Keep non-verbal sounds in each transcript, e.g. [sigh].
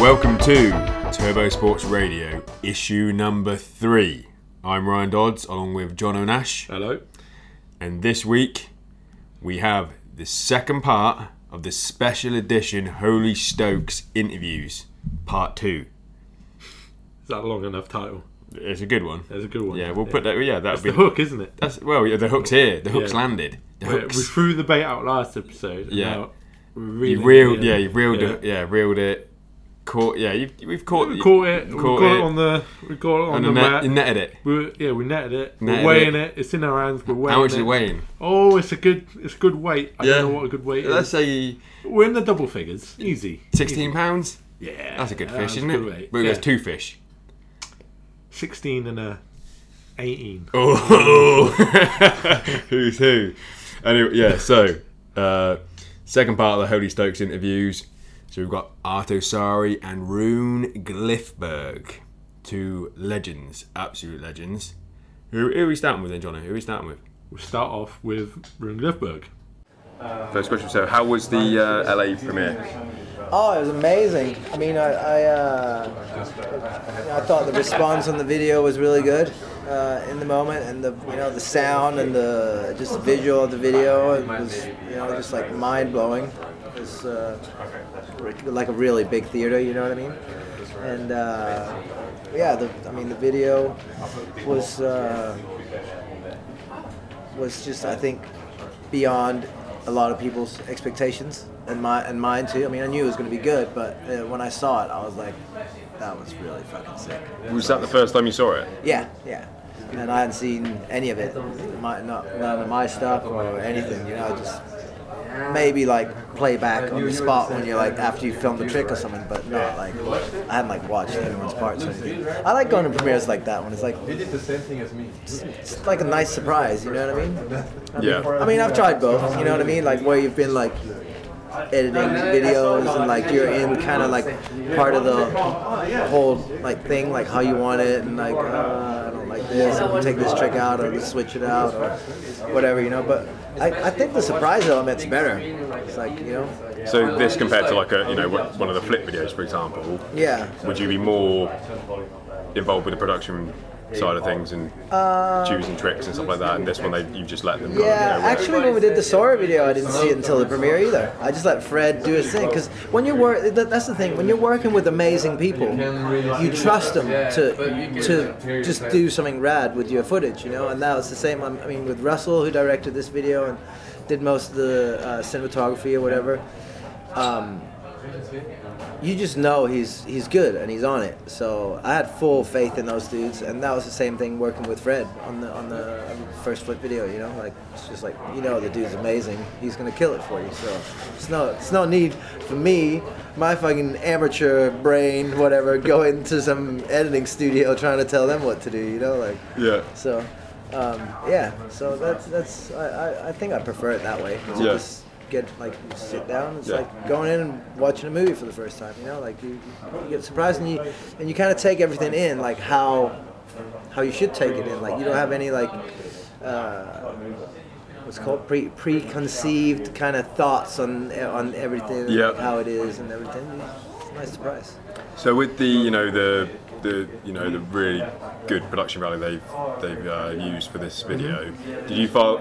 Welcome to Turbo Sports Radio, issue number three. I'm Ryan Dodds, along with John O'Nash, Hello. and this week we have the second part of the special edition Holy Stokes interviews, part two. That long enough title? It's a good one. It's a good one. Yeah, we'll put that. Yeah, That's be the hook, isn't it? That's well, yeah, the hook's here. The hook's Yeah. landed. The We- hook's. We threw the bait out last episode. Yeah. we're you reeled, yeah, you reeled Yeah. it, yeah, reeled it. Caught, yeah, you've, we've caught, We caught it. We caught got it. it. on the. We got it on on the, the net, mat. you netted it. We, yeah, we netted it. Netted we're weighing it. it. It's in our hands. We're weighing it. How much it. is it weighing? Oh, it's a good. It's a good weight. I Yeah. don't know what a good weight Let's is. say We're in the double figures. Easy. sixteen pounds. Yeah, That's a good fish, isn't a it? good weight. But Yeah. there's two fish. Sixteen and a eighteen. Oh, [laughs] who's who? Anyway, yeah. So, uh, second part of the Holy Stokes interviews. So we've got Arto Saari and Rune Glifberg, two legends, absolute legends. Who, who are we starting with then, Johnny? Who are we starting with? We'll start off with Rune Glifberg. First question. So, how was the uh, LA premiere? Oh, it was amazing. I mean, I I, uh, I thought the response on the video was really good uh, in the moment, and the you know the sound and the just the visual of the video it was you know just like mind blowing. It was uh, like a really big theater, you know what I mean? And uh, yeah, the I mean the video was uh, was just I think beyond a lot of people's expectations and my and mine too. I mean, I knew it was going to be good, but uh, when I saw it, I was like, that was really fucking sick. Was that the first time you saw it? Yeah, yeah. And I hadn't seen any of it, my, not none of my stuff or anything. You know, I just maybe like playback on the spot when you're like after you film the trick or something, but not like I hadn't like watched anyone's parts or anything. I like going to premieres like that when it's like He did the same thing as me. it's like a nice surprise. You know what I mean? [laughs] Yeah. I mean, I've tried both. You know what I mean? Like where you've been like editing videos and like you're in kind of like part of the whole like thing, like how you want it, and like uh, I don't like this, or take this trick out, or switch it out, or whatever, you know. But I, I think the surprise element's better. It's like you know, So this compared to like a you know one of the flip videos, for example, yeah. would you be more involved with the production side of things and choosing tricks and stuff like that? And this one, they you just let them. kind of, Yeah, you know, actually, when we did the Sorry video, I didn't see it until the premiere either. I just let Fred do his thing because when you work, that- that's the thing. When you're working with amazing people, you trust them to to just do something rad with your footage, you know. And that was the same. I mean, with Russell, who directed this video and did most of the uh, cinematography or whatever. Um, you just know he's he's good and he's on it. So I had full faith in those dudes, and that was the same thing working with Fred on the on the, first flip video. You know, like it's just like you know the dude's amazing. He's gonna kill it for you. So it's no it's no need for me, my fucking amateur brain, whatever, [laughs] go into some editing studio trying to tell them what to do. You know, like Yeah. so. Um, yeah, so that's that's I, I, I think I prefer it that way. To Yeah. Just get like sit down. It's Yeah. like going in and watching a movie for the first time. You know, like you, you get surprised and you and you kind of take everything in, like how how you should take it in. Like you don't have any like uh, what's called pre preconceived kind of thoughts on on everything, Yeah. like how it is and everything. It's a nice surprise. So with the you know the the you know the really good production value they've they've uh, used for this video, did you feel,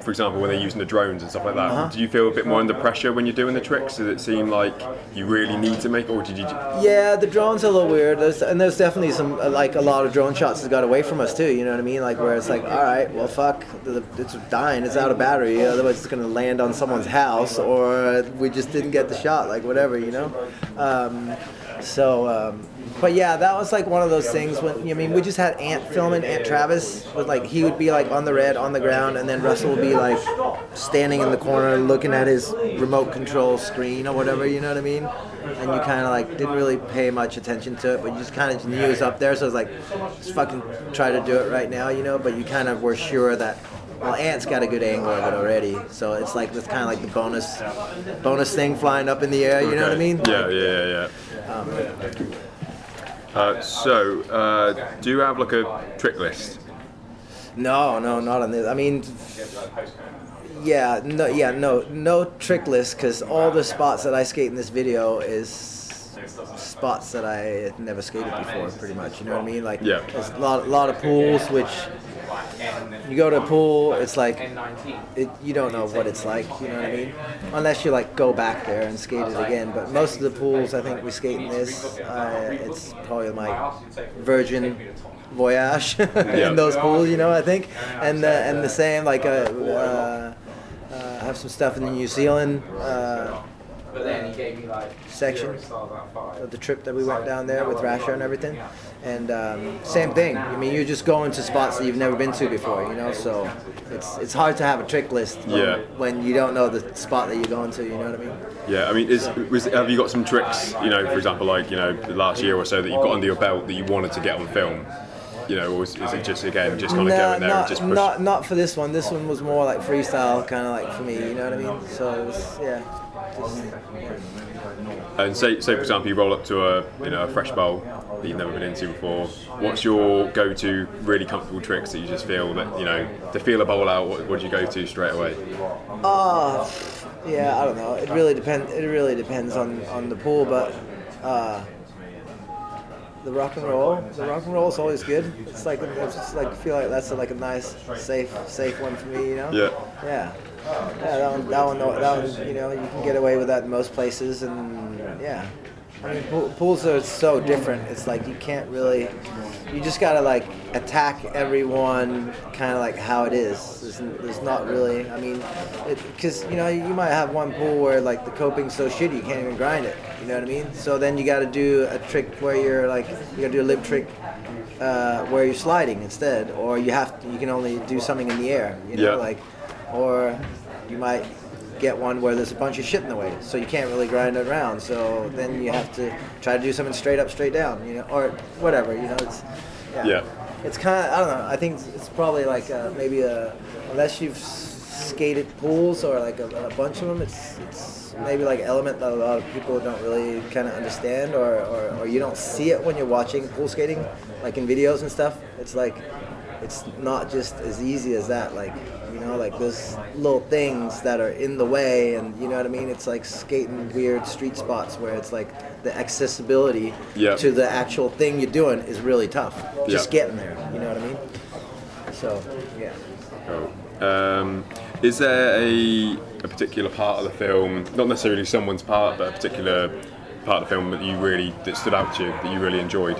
for example, when they're using the drones and stuff like that, did you feel a bit more under pressure when you're doing the tricks? Did it seem like you really need to make, or did you? Yeah, the drone's are a little weird, there's, and there's definitely some uh, like a lot of drone shots that got away from us too. You know what I mean? Like where it's like, all right, well, fuck, it's dying, it's out of battery, otherwise it's gonna land on someone's house, or we just didn't get the shot, like whatever, you know. Um, so, um, but yeah, that was like one of those things when I mean we just had Ant filming Ant Travis was like he would be like on the red on the ground, and then Russell would be like standing in the corner looking at his remote control screen or whatever, you know what I mean? And you kind of like didn't really pay much attention to it, but you just kind of knew it was up there, so it was like just fucking try to do it right now, you know. But you kind of were sure that. Well, Ant's got a good angle of it already, so it's like it's kind of like the bonus, bonus thing flying up in the air. You know what I mean? Yeah, yeah, yeah. yeah. Uh, so, uh, do you have like a trick list? No, no, not on this. I mean, yeah, no, yeah, no, no trick list because all the spots that I skate in this video is spots that I had never skated before, pretty much. You know what I mean? Like, Yeah. there's a lot, lot of pools which you go to a pool, it's like it, you don't know what it's like. You know what I mean? Unless you like go back there and skate it again. But most of the pools, I think we skate in this. Uh, it's probably my virgin voyage [laughs] Yeah. in those pools. You know, I think, and uh, and the same like uh, uh, uh, have some stuff in New Zealand. Uh, section of the trip that we went down there with Thrasher and everything. And um, same thing. I mean, you're just going to spots that you've never been to before, you know. So it's it's hard to have a trick list when, Yeah. when you don't know the spot that you're going to. You know what I mean? Yeah, I mean, is, was, have you got some tricks, you know, for example, like, you know, the last year or so that you've got under your belt that you wanted to get on film? You know, or is, is it just, again, just kind of go in there and not, just push? not not for this one. This one was more like freestyle, kind of like for me. You know what I mean? So it was, yeah. And say, say for example, you roll up to a, you know, a fresh bowl that you've never been into before. What's your go-to really comfortable tricks that you just feel that, you know, to feel a bowl out, what, what do you go to straight away? Uh, yeah, I don't know. It really depends. It really depends on, on the pool, but uh, the rock and roll, the rock and roll is always good. It's like it's just like feel like that's like a nice, safe, safe one for me. You know? Yeah. Yeah. Yeah, that one, that one, that one, you know, you can get away with that in most places, and yeah. I mean, pool, pools are so different. It's like you can't really, you just gotta like attack everyone kind of like how it is. There's, there's not really, I mean, because you know you might have one pool where like the coping's so shitty you can't even grind it. You know what I mean? So then you gotta do a trick where you're like you gotta do a lip trick uh, where you're sliding instead, or you have to, you can only do something in the air. You know, Yeah. like, or you might get one where there's a bunch of shit in the way, so you can't really grind it around. So then you have to try to do something straight up, straight down. You know, or whatever. You know, it's yeah. Yeah. It's kind of I don't know. I think it's, probably like uh, maybe a unless you've skated pools or like a, a bunch of them. It's it's maybe like an element that a lot of people don't really kind of understand, or, or or you don't see it when you're watching pool skating, like in videos and stuff. It's like it's not just as easy as that. Like you know, like those little things that are in the way, and you know what I mean. It's like skating weird street spots where it's like the accessibility Yeah. to the actual thing you're doing is really tough. Just Yeah. getting there. You know what I mean? So yeah. Cool. Um, is there a, a particular part of the film, not necessarily someone's part, but a particular part of the film that you really that stood out to you, that you really enjoyed?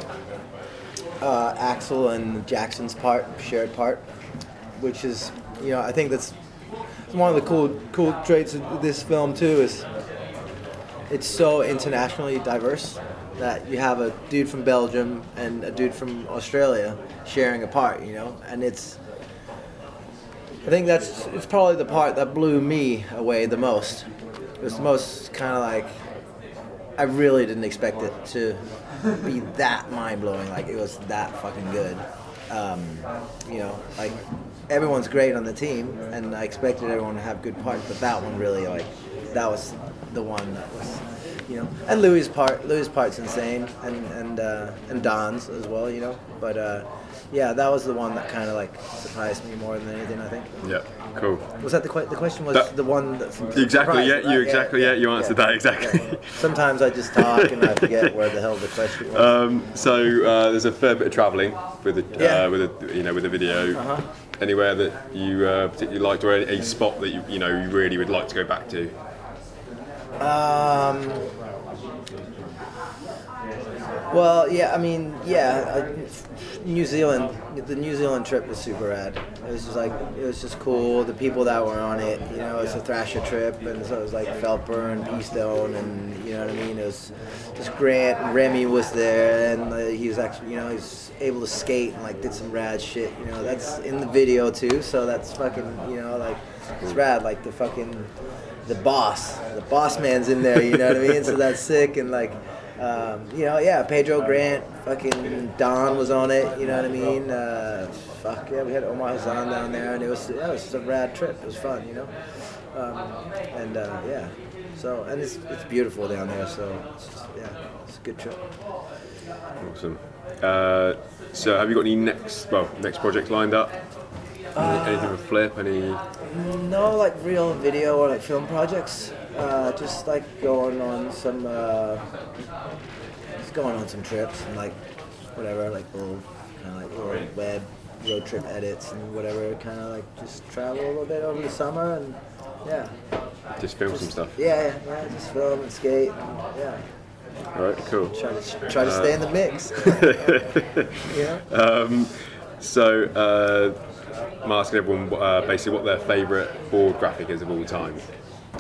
uh, Axel and Jackson's part, shared part, which is, you know, I think that's one of the cool cool traits of this film too is it's so internationally diverse that you have a dude from Belgium and a dude from Australia sharing a part, you know, and it's. I think that's it's probably the part that blew me away the most. It was the most kind of like I really didn't expect it to be that mind blowing. Like it was that fucking good. Um, you know, like everyone's great on the team, and I expected everyone to have good parts, but that one really like that was the one that was. You know, and Louis' part, Louis' part's insane, and and uh, and Don's as well. You know, but uh, yeah, that was the one that kind of like surprised me more than anything. I think. Yeah, cool. Was that the que- the question? Was That- the one that Exactly. Yeah, you exactly. Yeah, you answered that exactly. yeah. [laughs] Sometimes I just talk and I forget [laughs] where the hell the question was. Um, so uh, there's a fair bit of travelling with the Yeah. uh, with the you know with the video. Uh-huh. Anywhere that you uh, particularly liked, or a, spot that you you know you really would like to go back to? Um. Well, yeah, I mean, yeah, I, New Zealand. The New Zealand trip was super rad. It was just like it was just cool. The people that were on it, you know, it's a Thrasher trip, and so it was like Phelper and Peastone, and you know what I mean. It was just Grant and Remy was there, and uh, he was actually, you know, he was able to skate and like did some rad shit. You know, that's in the video too, so that's fucking, you know, like it's rad. Like the fucking the boss, the boss man's in there. You know what I mean? So that's sick, and like. Um, you know, yeah, Pedro Grant, fucking Don was on it. You know what I mean? Uh, fuck yeah, we had Omar Hassan down there, and it was it was a rad trip. It was fun, you know. Um, and uh, yeah, So and it's it's beautiful down there. So it's just, yeah, it's a good trip. Awesome. Uh, so, have you got any next well next projects lined up? Any- anything with Flip? Any? No, like real video or like film projects. Uh, just like going on some, uh, just going on some trips and like whatever, like little kind of like little web road trip edits and whatever. Kind of like just travel a little bit over the summer and yeah, Just film some stuff. yeah, yeah, yeah just film and skate. And, yeah, All right. Cool. try to try to stay in the mix. [laughs] [laughs] yeah. Um, so, uh, I'm asking everyone uh, basically what their favourite board graphic is of all time.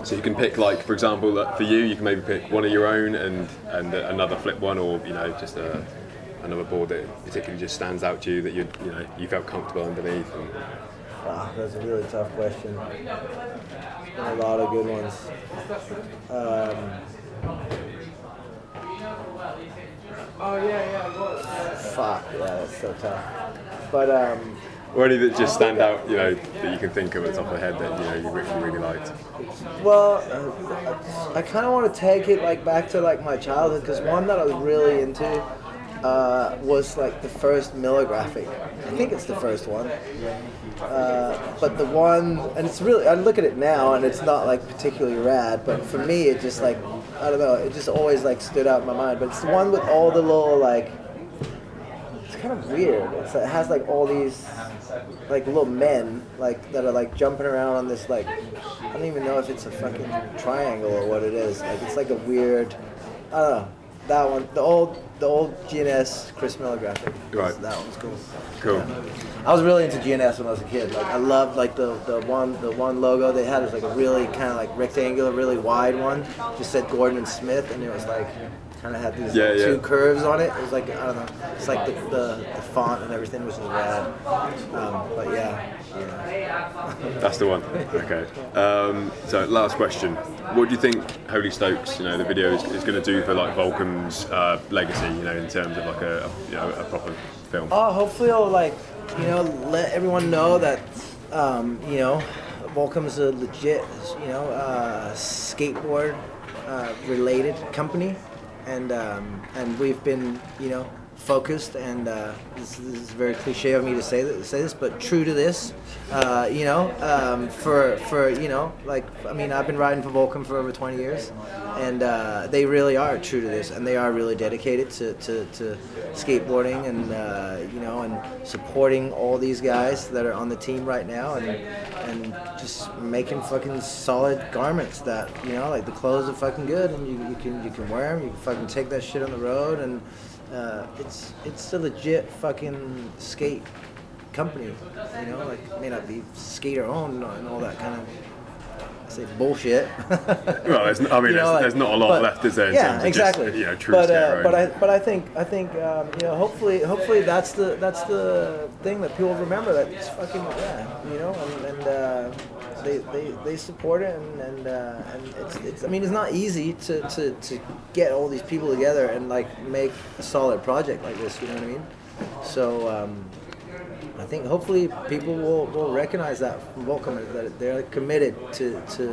So you can pick, like, for example, for you, you can maybe pick one of your own and and another flip one, or you know, just a, another board that particularly just stands out to you that you you know you felt comfortable underneath. And, Wow, that's a really tough question. A lot of good ones. Um, oh yeah, yeah. Fuck, yeah, that's so tough. But um, or any that just stand out, you know, that you can think of at the top of the head that you know you really, really liked. well, I kind of want to take it like back to like my childhood because one that I was really into uh, was like the first Miller graphic. I think it's the first one. Uh, but the one, and it's really, I look at it now and it's not like particularly rad, but for me it just like, I don't know, it just always like stood out in my mind. But it's the one with all the little like, it's kind of weird. It's, it has like all these like little men like that are like jumping around on this like, I don't even know if it's a fucking triangle or what it is. Like it's like a weird, I don't know. That one, the old, the old GNS Chris Miller graphic. Right. That one's cool. Cool. I was really into GNS when I was a kid. Like I loved like the, the one the one logo they had was like a really kind of like rectangular, really wide one. Just said Gordon and Smith, and it was like kind of had these Yeah, like, yeah. two curves on it. It was like I don't know. It's like the, the, the font and everything was just rad. Um, but yeah, yeah. That's the one. Okay. Um, so last question: What do you think Holy Stokes, you know, the video is, is going to do for like Volcom's uh, legacy, you know, in terms of like a, a you know a proper film? Oh, hopefully I'll like, you know, let everyone know that, um, you know, Volcom's a legit, you know, uh, skateboard uh, related company, and um, and we've been, you know, focused and uh, this, this is very cliche of me to say this, say this, but true to this, uh, you know, um, for for you know, like I mean, I've been riding for Volcom for over 20 years, and uh, they really are true to this, and they are really dedicated to, to, to skateboarding and uh, you know and supporting all these guys that are on the team right now, and and just making fucking solid garments that you know like the clothes are fucking good, and you, you can you can wear them, you can fucking take that shit on the road, and uh, it's it's a legit fucking skate company, you know, like may not be skater owned and all that kind of. I say bullshit. [laughs] Well, there's, I mean, [laughs] You know, there's, like- there's not a lot but- left, is there? In yeah, exactly. Just, you know, true but uh, but I but I think I think um, you know hopefully hopefully that's the that's the thing that people remember that it's fucking yeah you know and, and uh, they, they they support it and and, uh, and it's, it's I mean it's not easy to, to, to get all these people together and like make a solid project like this you know what I mean so. Um, I think hopefully people will, will recognize that from Volcom that they're committed to, to,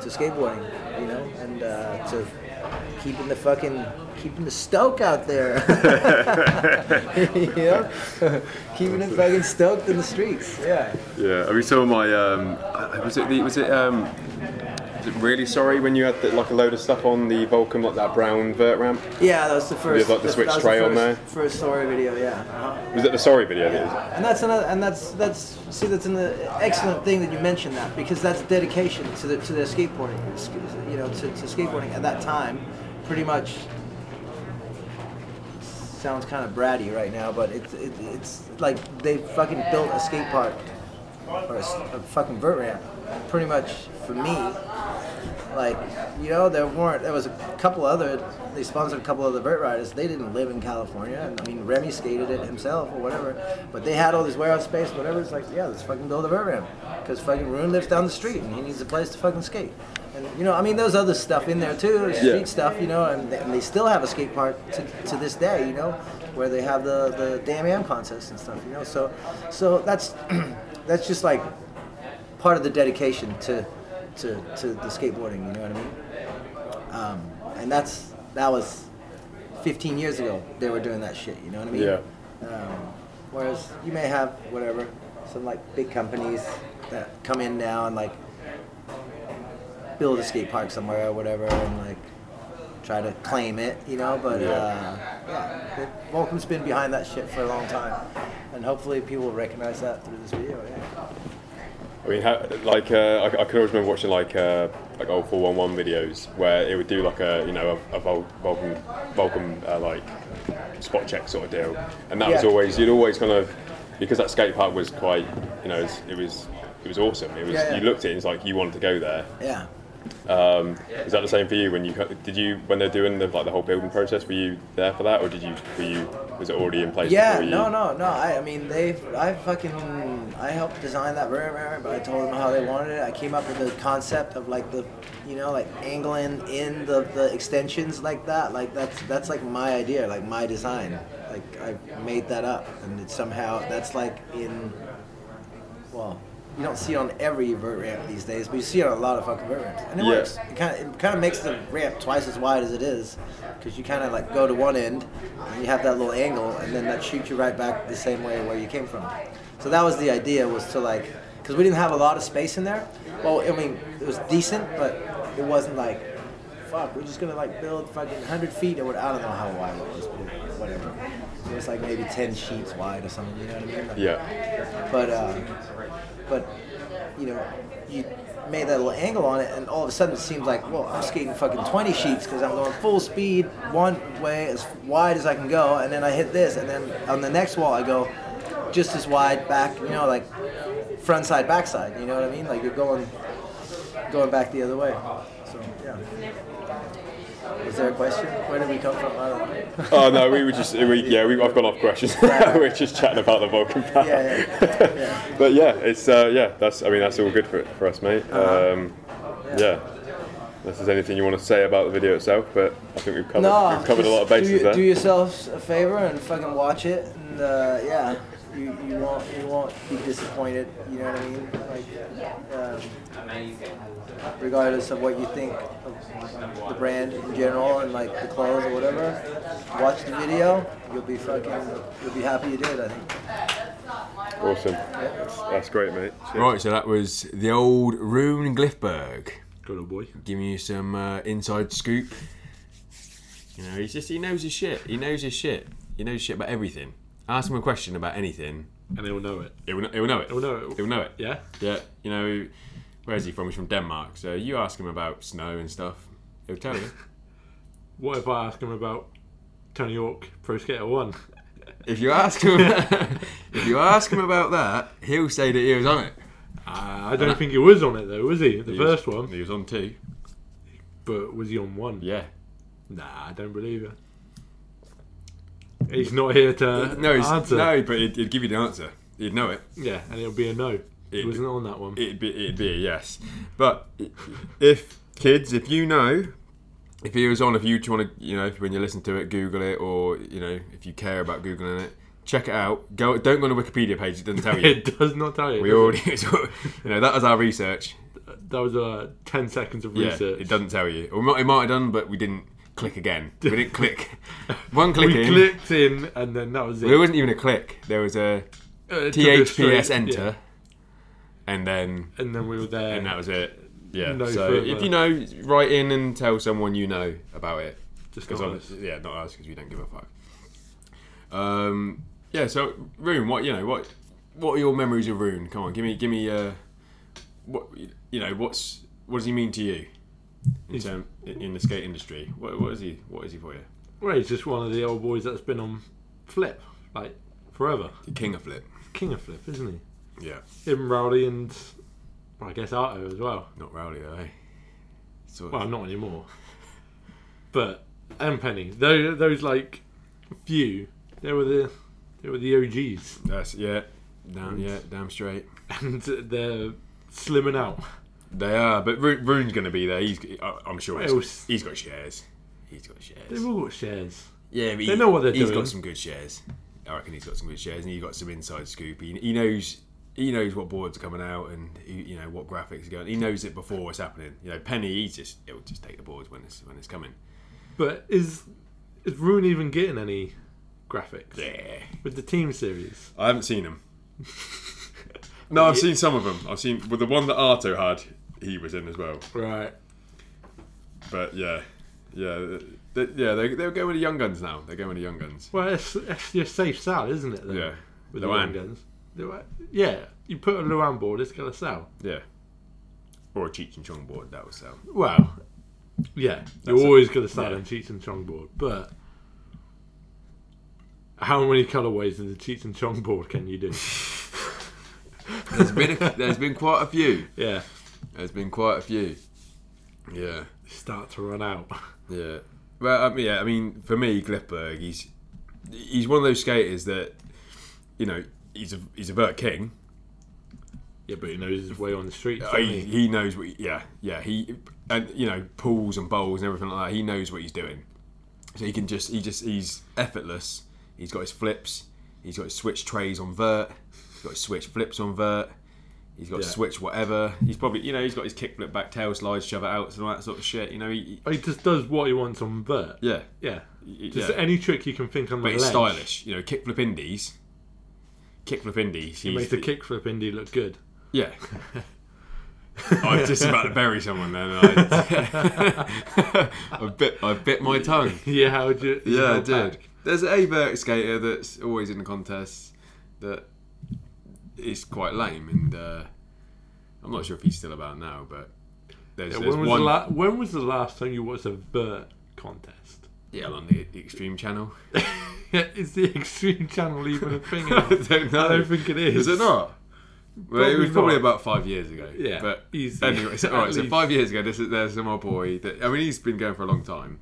to skateboarding, you know, and uh, to keeping the fucking keeping the stoke out there, [laughs] you know, keeping it fucking stoked in the streets. Yeah. Yeah, I mean, some of my um, was it the, was it um, was it really sorry when you had the, like a load of stuff on the Volcom, like that brown vert ramp? Yeah, that was the first. like, the switch tray on first, there? First story video, yeah. Uh-huh. Was it the sorry video? Yeah. And that's another, and that's that's see that's an excellent thing that you mentioned that because that's dedication to the to their skateboarding, you know, to, to skateboarding at that time, pretty much. Sounds kind of bratty right now, but it's it, it's like they fucking built a skate park or a fucking vert ramp, pretty much for me. Like, you know, there weren't. There was a couple other. They sponsored a couple other vert riders. They didn't live in California. I mean, Remy skated it himself or whatever. But they had all this warehouse space, whatever. It's like, yeah, let's fucking build a vert ramp because fucking Rune lives down the street and he needs a place to fucking skate. And you know, I mean, there's other stuff in there too, street Yeah. stuff, you know, and they, and they still have a skate park to, to this day, you know, where they have the the Damn Am contest and stuff, you know. So, so that's [clears throat] that's just like part of the dedication to to, to the skateboarding. You know what I mean? um, and that's that was 15 years ago. They were doing that shit. You know what I mean? Yeah. Um, whereas you may have whatever some like big companies that come in now and like build a skate park somewhere or whatever and like try to claim it, you know. But Yeah. uh, yeah, Volcom's been behind that shit for a long time, and hopefully people will recognize that through this video. Yeah. I mean, how, like uh, I, I can always remember watching like uh, like old 411 videos where it would do like a you know a, a Vul- Volcom Volcom uh, like spot check sort of deal, and that was always you'd always kind of because that skate park was quite you know it was it was, it was awesome. It was Yeah, yeah. you looked at it, and it's like you wanted to go there. Yeah. Um, is that the same for you when you did you when they're doing the like the whole building process? Were you there for that, or did you were you was it already in place? Yeah, no, no, no. I, I mean, they, I fucking, I helped design that room, but I told them how they wanted it. I came up with the concept of like the, you know, like angling in the, the extensions like that. Like that's that's like my idea, like my design. Like I made that up, and it's somehow that's like in, well, you don't see it on every vert ramp these days, but you see it on a lot of fucking vert ramps, and it Yeah. works. It kind of it kind of makes the ramp twice as wide as it is, because you kind of like go to one end, and you have that little angle, and then that shoots you right back the same way where you came from. So that was the idea, was to like, because we didn't have a lot of space in there. Well, I mean, it was decent, but it wasn't like, fuck, we're just gonna like build fucking 100 feet or what? I don't know how wide it was, but whatever. It was like maybe 10 sheets wide or something. You know what I mean? Like, Yeah, but uh, but you know, you made that little angle on it, and all of a sudden it seems like, well, I'm skating fucking 20 sheets because I'm going full speed one way as wide as I can go, and then I hit this, and then on the next wall I go just as wide back, you know, like front side, back side. You know what I mean? Like you're going going back the other way. So yeah. Was there a question? Where did we come from? I don't know. [laughs] Oh no, we were just we, yeah. We, I've gone off questions. [laughs] we're just chatting about the Volcom power. Yeah, yeah, yeah. [laughs] but yeah, it's uh, yeah. That's I mean that's all good for for us, mate. Um, yeah. Unless there's anything you want to say about the video itself, but I think we've covered No, we've covered a lot of bases do, you- there. Do yourselves a favor and fucking watch it, and uh, yeah, you, you won't you won't be disappointed. You know what I mean? Like, um, regardless of what you think of the brand in general and like the clothes or whatever, watch the video. You'll be fucking you'll be happy you did. I think. Awesome. That's, that's great, mate. Cheers. Right, so that was the old Rune Glifberg Good old boy. giving you some uh, inside scoop. You know, he's just he knows his shit. He knows his shit. He knows shit about everything. Ask him a question about anything, And he'll know it. he will, he will know it. He'll know it. He'll know it. Yeah? Yeah, you know, where's he from? He's from Denmark. So you ask him about snow and stuff, he'll tell you. [laughs] What if I ask him about Tony Hawk Pro Skater 1? if you ask him, [laughs] if you ask him about that, he'll say that he was on it. Uh, I don't think he was on it though, was he? The He first was, one. He was on two. But was he on one? Yeah. Nah, I don't believe it. He's not here to No, he's, answer. no, but he'd, he'd give you the answer. He'd know it. Yeah, and it'll be a no. It- wasn't on that one. It'd be, it'd be a yes. But if kids, if you know, if he was on, if you want to, you know, when you listen to it, Google it, or you know, if you care about googling it, check it out. Go, don't go on the Wikipedia page; it doesn't tell [laughs] you. it does not tell you. we already, [laughs] you know, that was our research. That was uh, 10 seconds of research. Yeah, it doesn't tell you. Or it might, it might have done, but we didn't click again. [laughs] We didn't click. One click We in. clicked in, and then that was it. There wasn't even a click. There was a Uh, it took us straight- THPS enter, yeah. and then And then we were there. and that was it. Yeah. No so further. if you know, write in and tell someone you know about it. Just Because yeah, not us because we don't give a fuck. Um, yeah. So Rune, what you know, what what are your memories of Rune? Come on, give me give me uh, what you know, what's what does he mean to you in term in the skate industry? What, what is he? What is he for you? Well, he's just one of the old boys that's been on Flip, like, forever. The king of flip. King of Flip, isn't he? Yeah. Him, Rowley, and well, I guess Arto as well. Not rowdy though. Eh? Sort Well, of. not anymore. But and Penny, those, those like few, they were the they were the OGs, That's yeah. Damn yeah. Damn straight. [laughs] and they're slimming out. They are, but Ru- Rune's going to be there. He's, I'm sure he's, else? he's got shares. He's got shares. They've all got shares. Yeah, but They know what they're He's doing. got some good shares. I reckon he's got some good shares, and he's got some inside scoop. He, he knows he knows what boards are coming out and he, you know what graphics are going. He knows it before it's happening. You know, Penny, he's just he'll just take the boards when it's when it's coming. But is is Rune even getting any graphics Yeah, with the team series? I haven't seen them. [laughs] no, I've seen some of them. I've seen with the one that Arto had, he was in as well. Right. But yeah, yeah, they, yeah, they they're going with the young guns now. They're going with the young guns. Well, it's, it's your safe sell, isn't it? Then, Yeah, With Luan. the young guns. Luan- Yeah, you put a Luan board, it's gonna sell. yeah, or a Cheech and Chong board that will sell. Well, yeah, you're That's it. always gonna sell Yeah. a Cheech and Chong board, but how many colorways in the Cheech and Chong board can you do? [laughs] There's been a, there's been quite a few. yeah, There's been quite a few. Yeah. start to run out. [laughs] Yeah. Well, I mean, yeah. I mean, for me, Glifberg, he's he's one of those skaters that, you know, he's a he's a vert king. Yeah, but he knows his way on the street. Uh, He, he knows what. Yeah, yeah. He and you know pulls and bowls and everything like that. He knows what he's doing. So he can just he just he's effortless. He's got his flips. He's got his switch trays on vert. He's got his switch flips on vert. He's got Yeah. switch whatever. He's probably you know he's got his kickflip back tail slide, shove it out, and all that sort of shit. You know he, He just does what he wants on vert. yeah. Yeah, just yeah. any trick you can think on but he's ledge. stylish. You know, kickflip indies. Kickflip indies. He makes the kickflip indie look good. Yeah. [laughs] I was just about to bury someone then. I, [laughs] I bit, I bit my tongue. Yeah, how would you? Yeah, I did. back? There's a vert skater that's always in the contests that is quite lame, and uh, I'm not sure if he's still about now. But there's, Yeah, there's when was one. the la- when was the last time you watched a vert contest? yeah, on the Extreme Channel. [laughs] [laughs] Is the Extreme Channel even a thing? [laughs] I don't know. I don't think it is. Is it not? Well, it Probably was probably not. about five years ago. Yeah, but easy. anyway, so, all right. So five years ago, this is there's some old boy that I mean he's been going for a long time,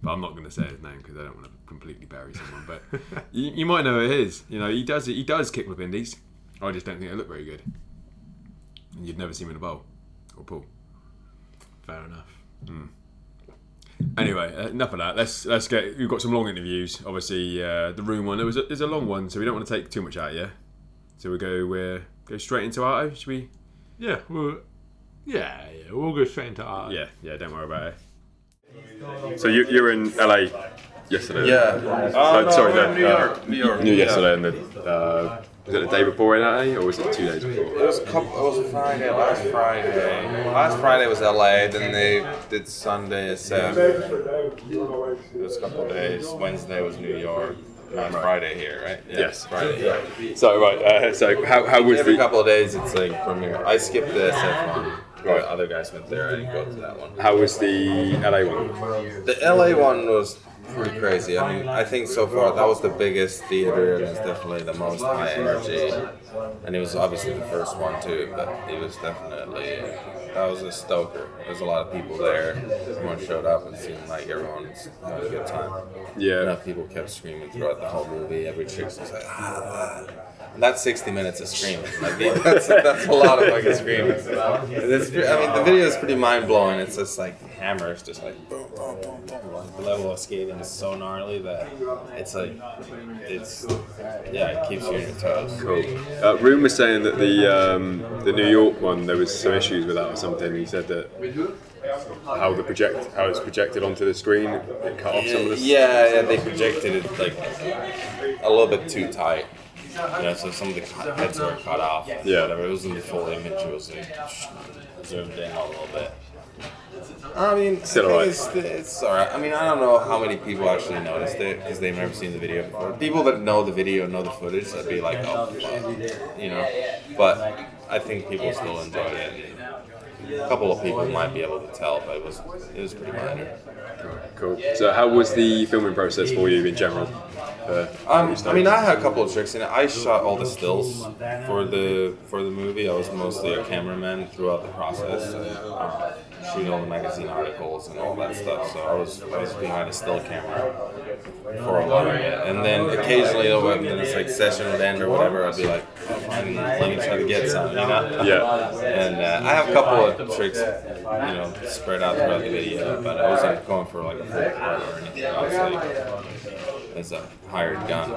but I'm not going to say his name because I don't want to completely bury someone. But you, you might know who it is. You know, he does he does kick with indies. I just don't think they look very good. And you'd never see him in a bowl or pool. Fair enough. Anyway, uh, enough of that. Let's let's get. We've got some long interviews. Obviously, uh, the Rune one. It was a, it's a long one, so we don't want to take too much out. Yeah. So we go we go straight into Arto. Should we? Yeah, we'll, yeah, yeah. We'll go straight into art. Yeah, yeah, don't worry about it. So you, you were in LA yesterday? Yeah. Uh, sorry, no, New uh, York. New York. New yeah. yesterday, and the, uh, was it the day before in LA, or was it two days before? It was a couple. It was Friday. Last Friday. Last Friday was LA. Then they did Sunday at seven. It was a couple of days. Wednesday was New York. On Friday here, right? Yeah, Yes. Friday. Yeah. So right, uh, so how, how was Every the? couple of days, it's like premiere. I skipped the SF one. The other guys went there. I didn't go to that one. How was the LA one? The LA one was pretty crazy. I mean, I think so far that was the biggest theater and it's definitely the most high energy. And it was obviously the first one too, but it was definitely that was a stoker. There's a lot of people there. Everyone showed up and seemed like everyone was having a good time. Yeah. Enough people kept screaming throughout the whole movie. Every chick's just like ah. ah." And that's 60 minutes of screaming. Like [laughs] that's that's a lot of fucking screaming. It's, I mean, the video is pretty mind blowing. It's just like hammers, just like boom, boom, boom, boom. Like the level of skating is so gnarly that it's like it's yeah, it keeps you on your toes. Cool. Uh, Rune was saying that the um, the New York one there was some issues with that or something. He said that how the project how it's projected onto the screen it cut off some of the. Yeah, yeah, they projected it like a little bit too tight. You know, so some of the heads were cut off. Yeah. Whatever. It wasn't the full image. It was like zoomed in a little bit. I mean, Still I alright. it's, it's alright. I mean, I don't know how many people actually noticed it because they've never seen the video before. People that know the video, know the footage, that'd be like, oh, fuck, you know. But I think people still enjoyed it. A couple of people might be able to tell, but it was it was pretty minor. Cool. So how was the filming process for you in general? Uh, Um, I mean, I had a couple of tricks in it. I shot all the stills for the for the movie. I was mostly a cameraman throughout the process, uh, shooting all the magazine articles and all that stuff. So I was I was behind a still camera for a lot of it, and then occasionally, know, when it's like session would end or whatever, I'd be like, oh, let me try to get some, you know? Yeah. And uh, I have a couple of tricks, you know, spread out throughout the video, but I wasn't going for like a full part or anything. I was like as a hired gun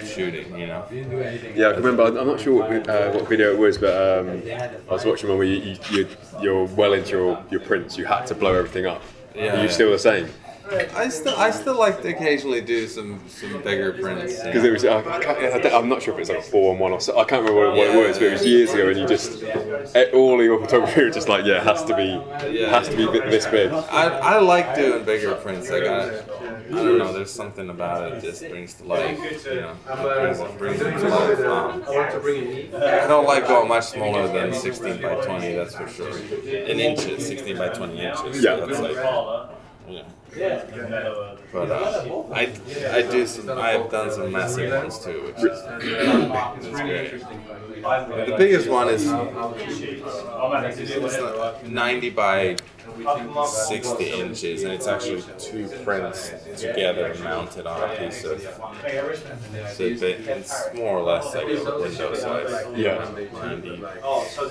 for shooting. You know. Yeah, I can remember. I'm not sure what, uh, what video it was, but um, I was watching one where you, you, you, you're well into your, your prints. You had to blow everything up. Yeah, Are you yeah. still the same? I still I still like to occasionally do some some bigger prints. Because it was, I, I can't, I don't- I'm not sure if it's like a four on one or so. I can't remember what, what it was, but it was years ago, and you just all your photography was just like, yeah, it has to be, has to be this big. I, I like doing bigger prints. I got I don't know. There's something about it that just brings to life. You know, brings, it- brings it to life. Um, I don't like going much smaller than 16 by 20. That's for sure. In inches, 16 by 20 inches. Yeah. That's like. Yeah. But uh, I I do some. I have done some massive ones too, which is it's great. But the biggest one is it's like 90 by 60 inches, and it's actually two prints together mounted on a piece of. So it- it's more or less like a window size. Yeah. 90,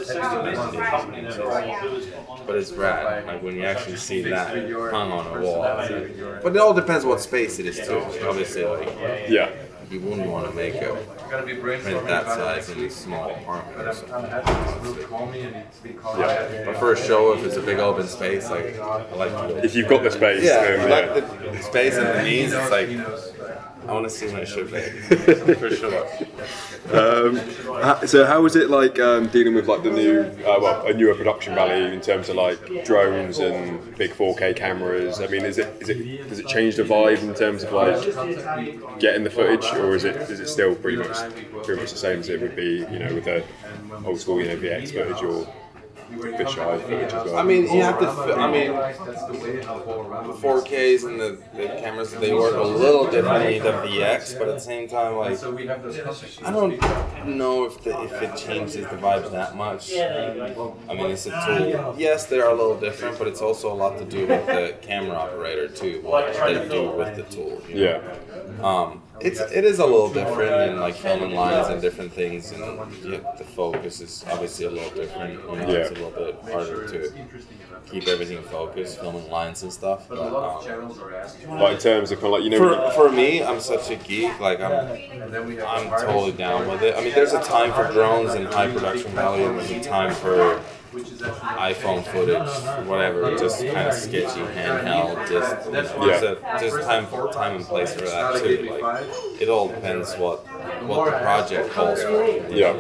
60 inches. But it's rad. Like when you actually see that hung on a wall. like- But it all depends what space it is too. Obviously, like Yeah. You wouldn't want to make a print that size in a small apartment or something. Yeah. But for a show, if it's a big open space, like I like to. If you've got the space, Yeah, then, I yeah. like the space and the needs. It's like I want to see my show big [laughs] for sure. Um, so how was it like um, dealing with like the new, uh, well, a newer production value in terms of like drones and big 4K cameras? I mean, is it is it does it change the vibe in terms of like getting the footage, or is it is it still pretty much pretty much the same as it would be, you know, with the old school, you know, VX footage or fisheye footage as well? I mean, you have to. fi- I mean, the 4Ks and the, the cameras they work a little differently than the VX, but at the same time, like I don't know if the, if it changes the vibes that much. I mean, it's a tool. Yes, they are a little different, but it's also a lot to do with the camera operator too. What they do with the tool. you know? yeah. Um, it's it is a little different in like filming lines and different things, and yeah, the focus is obviously a little different. You know, it's a little bit harder to keep everything focused, filming lines and stuff. But um, Like in terms of kind of like you know, for, for me, I'm such a geek. Like I'm, I'm totally down with it. I mean, there's a time for drones and high production value, and there's a time for iPhone footage, whatever, just kind of sketchy handheld. Just you know, there's a there's time time and place for that too. Like it all depends what what the project calls for. Yeah.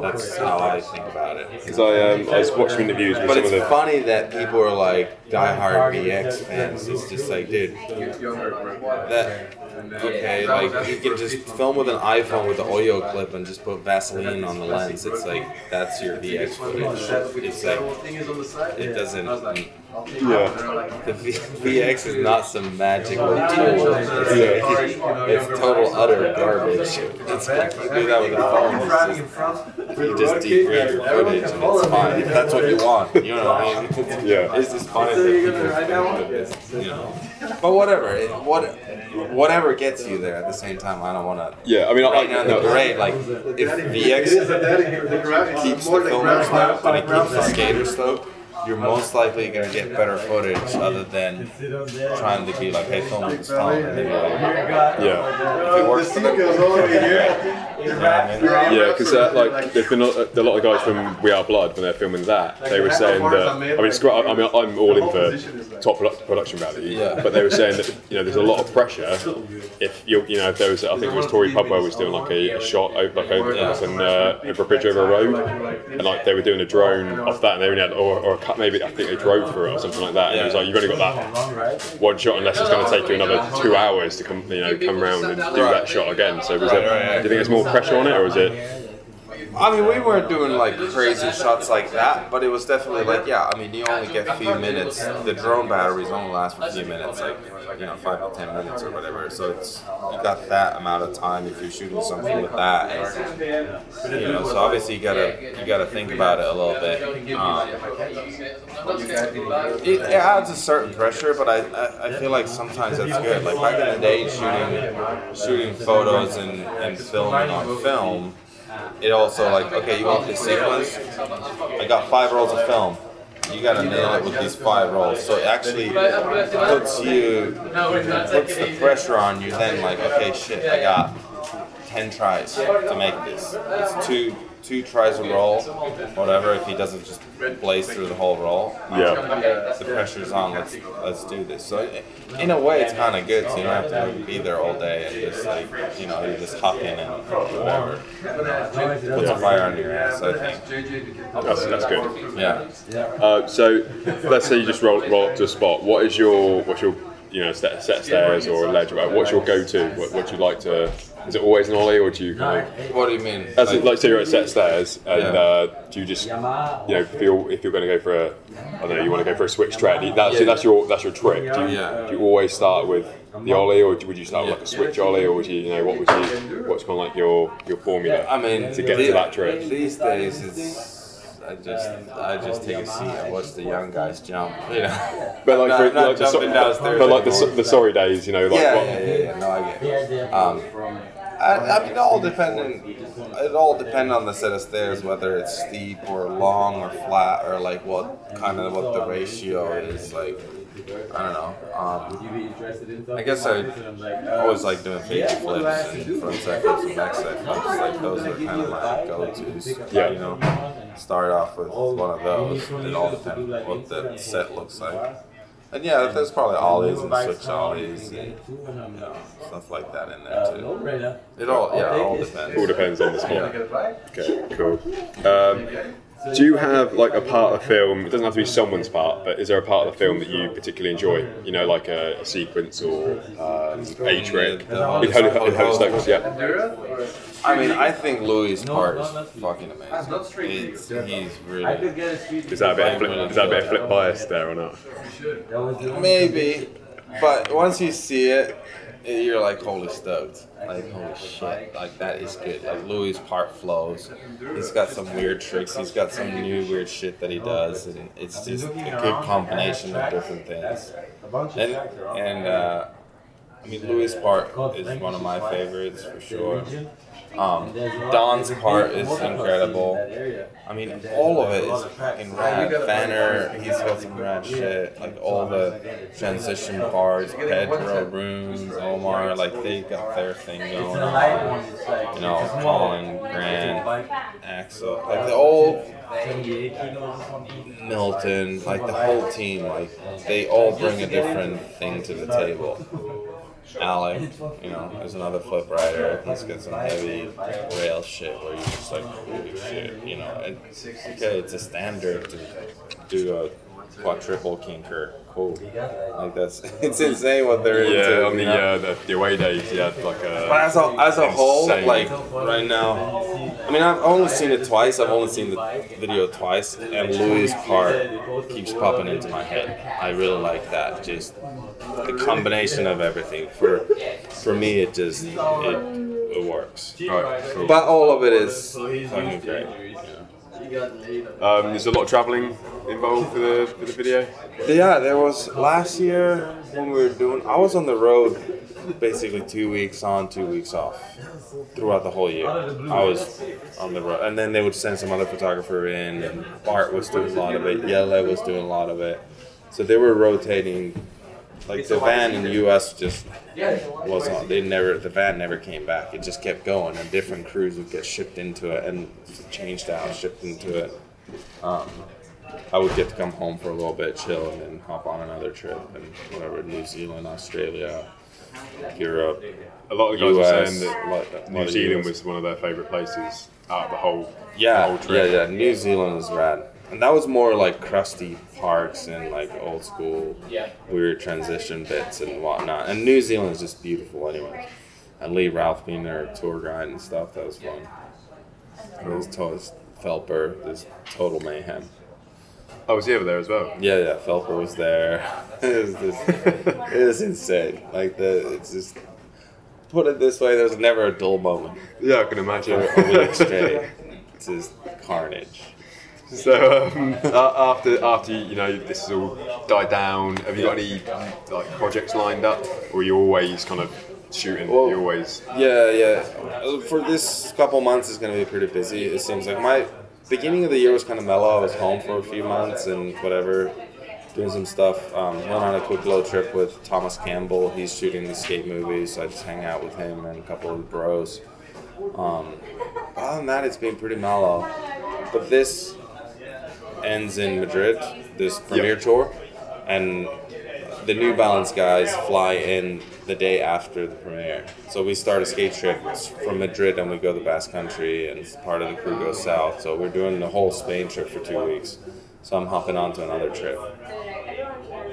that's how I think about it. because I um, I was watching interviews with But some it's of the funny that people are like diehard VX fans. It's just like, dude, that okay, like you can just film with an iPhone with the Olloclip and just put Vaseline on the lens. It's like that's your VX footage. It's like it doesn't. yeah. The v- VX [laughs] is not some magical tool. It's, like, it's total utter garbage. It's like you do that with a phone. Just, you just degrade your footage and it's fine. If that's what you want, you know what I mean? Yeah. it's just funny that people think that it's, you know. But whatever, it, what, whatever gets you there. At the same time, I don't want to. Yeah, I mean, I, Right now, the no, parade, like if VX keeps the filmer slow and it keeps the skater slow, you're most likely gonna get better footage other than trying to be like, hey, film with this phone. And then you're like, yeah. if it works for them, you know what I mean? Yeah, because uh, like there's been a, a lot of guys from We Are Blood when they're filming that. They were saying that I mean, it's great. I mean, I'm all in for top produ- production value. Yeah. But they were saying that you know there's a lot of pressure if you you know if there was I think it was Torey Pudwill was doing like a, a shot over like, over, Yeah. like an, uh, over a bridge over a road, and like they were doing a drone off that, and they only had or, or a cut maybe I think they drove through it or something like that. And it was like you've only got that one shot unless it's going to take you another two hours to come you know come round and do that shot again. So was. Do you think there's more pressure on it, or is it? I mean, we weren't doing like crazy shots like that, but it was definitely like, yeah. I mean, you only get a few minutes. The drone batteries only last for a few minutes, like you know, five to ten minutes or whatever. So it's you got that amount of time if you're shooting something with that, and you know. So obviously you gotta you gotta think about it a little bit. Um, it, it adds a certain pressure, but I, I I feel like sometimes that's good. Like back in the day, shooting shooting photos and and filming on film it also like okay you want this sequence i got five rolls of film you gotta nail it with these five rolls. So it actually puts you puts the pressure on you. Then like, okay, shit, I got ten tries to make this. It's two two tries a roll, whatever. If he doesn't just blaze through the whole roll, Yeah. the pressure's on. Let's let's do this. So in a way, it's kind of good. So you don't have to be there all day and just like you know you just hop in and whatever. Puts a fire under your ass. I think. That's, that's good. Yeah. Uh, so let's say you just roll, roll up to a spot. What is your what's your you know set, set stairs or a ledge? Right? What's your go-to? What, what do you like to? Is it always an ollie or do you kind of? What do you mean? As in, like, say you're at set stairs, and Yeah. uh, do you just, you know, feel if you're going to go for a, I don't know, you want to go for a switch tread? That's Yeah. that's your that's your trick. Do you, Yeah. do you always start with the ollie, or would you start with like a switch ollie, or would you, you know, what would you, what's kind of like your your formula? I mean, to get the- to that trick. These days, it's I just I just take a seat and watch the young guys jump. You know. [laughs] But like, Not- for, not like the, so, downstairs but like the, the sorry days, you know, like yeah, what, yeah, yeah, yeah. No, I get it. Um, I, I mean, it all depending. It all depend on the set of stairs, whether it's steep or long or flat, or like what kind of what the ratio is. Like, I don't know. Um, I guess I always like doing fake flips and front side flips and back side flips. Like those are kind of my go-tos. Yeah. You know, start off with one of those. It all depends what the set looks like. And yeah, there's probably ollies and switch ollies and you know, stuff like that in there too. It all yeah, it all depends. all depends on the spot. Okay, cool. Um, do you have like a part of the film? It doesn't have to be someone's part, but is there a part of the film that you particularly enjoy? You know, like a, a sequence or um, a trick. In Holy, in Holy Holy Stokes, yeah. I mean, I think Louis' part is fucking amazing. It's, he's really Is that a bit of flip, is that a bit of flip bias there or not? maybe, but once you see it, you're like holy stoked. Like holy shit, like that is good. Like Louis' part flows. He's got some weird tricks. He's got some new weird shit that he does, and it's just a good combination of different things. And and uh, I mean Louis' part is one of my favorites for sure. Um, Don's part is incredible. I mean, all of it is fucking rad. Banner, he's got some rad shit. Like all the transition parts, Pedro, Rune, Omar, like they got their thing going on. You know, Colin, Grant, Axel, like the old Milton, like the whole team, like they all bring a different thing to the table. Alec, you know, is another flip rider. He's got some heavy rail shit where you're just like, holy shit, you know. And okay, it's a standard to do a quadruple kinker. Cool. Like that's [laughs] it's insane what they're into. Yeah, on the, you know? uh, the the away days, you had like a. But as a, as a whole, insane- like right now, I mean, I've only seen it twice. I've only seen the video twice, and Louis' part keeps popping into my head. I really like that. Just the combination of everything. For for me, it just it, it works. Right, cool. But all of it is fucking great. Um, there's a lot of travelling involved for the for the video. Yeah, there was last year when we were doing. I was on the road basically two weeks on, two weeks off throughout the whole year. I was on the road, and then they would send some other photographer in, and Bart was doing a lot of it. Yelle was doing a lot of it. So they were rotating. Like the van in the U.S. just was on. They never. The van never came back. It just kept going, and different crews would get shipped into it and changed out, shipped into it. Um, I would get to come home for a little bit, chill, and then hop on another trip and whatever, New Zealand, Australia, Europe. A lot of the guys were US, saying that a lot- a lot New Zealand was one of their favourite places out of the whole the Yeah, whole yeah, trip. yeah. New Zealand was rad, and that was more like crusty parks and like old school, weird transition bits and whatnot. And New Zealand is just beautiful anyway. And Lee Ralph being their tour guide and stuff, that was fun. It was to- Phelper, this total mayhem. I was he over there as well. Yeah, yeah, Phelper was there. [laughs] it was just, it was insane. Like the, it's just put it this way: there's never a dull moment Yeah, I can imagine. for a week straight. It's just carnage. [laughs] So um, a- after after you know this has all died down, have you got any like projects lined up, or are you always kind of shooting? Well- you always Yeah, yeah. Uh, For this couple months, it's gonna be pretty busy. It seems like my beginning of the year was kind of mellow. I was home for a few months and whatever, doing some stuff. Um, went on a quick little trip with Thomas Campbell. He's shooting the skate movies. So I just hang out with him and a couple of the bros. Um, other than that, it's been pretty mellow. But this ends in Madrid, this premiere tour, and the New Balance guys fly in the day after the premiere. So we start a skate trip from Madrid and we go to Basque Country, and part of the crew goes south. So we're doing the whole Spain trip for two weeks. So I'm hopping on to another trip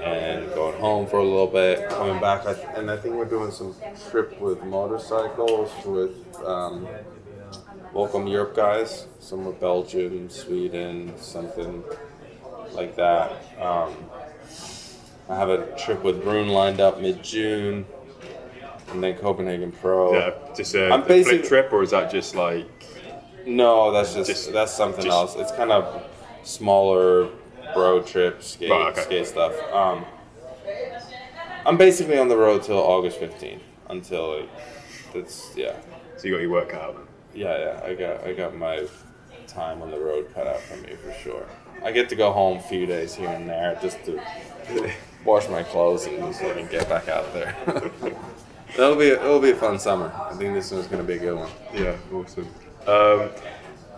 and going home for a little bit, coming back, I th- and I think we're doing some trip with motorcycles with um, Volcom Europe guys, some with Belgium, Sweden, something like that. Um, I have a trip with Brune lined up mid June, and then Copenhagen Pro. Yeah, just a, I'm a basic- trip, or is that just like No, that's just, Just- that's something just- else. It's kind of smaller bro trip skate Right, okay. skate stuff. Um, I'm basically on the road till August 15th until like, that's yeah so you got your work cut out? Yeah yeah I got I got my time on the road cut out for me for sure. I get to go home a few days here and there just to [laughs] wash my clothes and just sort of get back out there. [laughs] That'll be it'll be a fun summer. I think this one's gonna be a good one. Yeah, awesome. Um,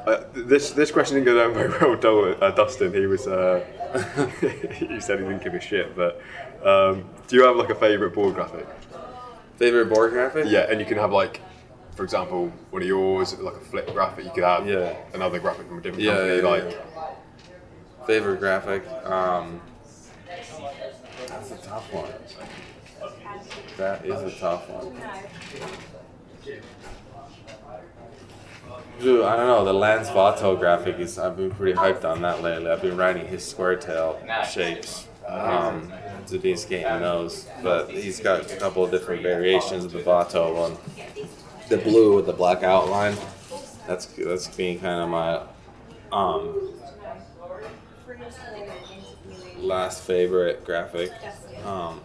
uh, this this question didn't go down very well, Dol- uh, Dustin. He was uh, [laughs] he said he didn't give a shit, but um, do you have like a favorite board graphic? Favorite board graphic? Yeah, and you can have like, for example, one of yours, like a flip graphic. You could have Yeah. another graphic from a different Yeah, company. yeah, like, yeah. favorite graphic. Um, that's a tough one. That is a tough one. Dude, I don't know. The Lance Vato graphic is. I've been pretty hyped on that lately. I've been writing his square tail shapes um, to be skating those, but he's got a couple of different variations of the Vato one. The blue with the black outline. That's that's being kind of my um, last favorite graphic. Um,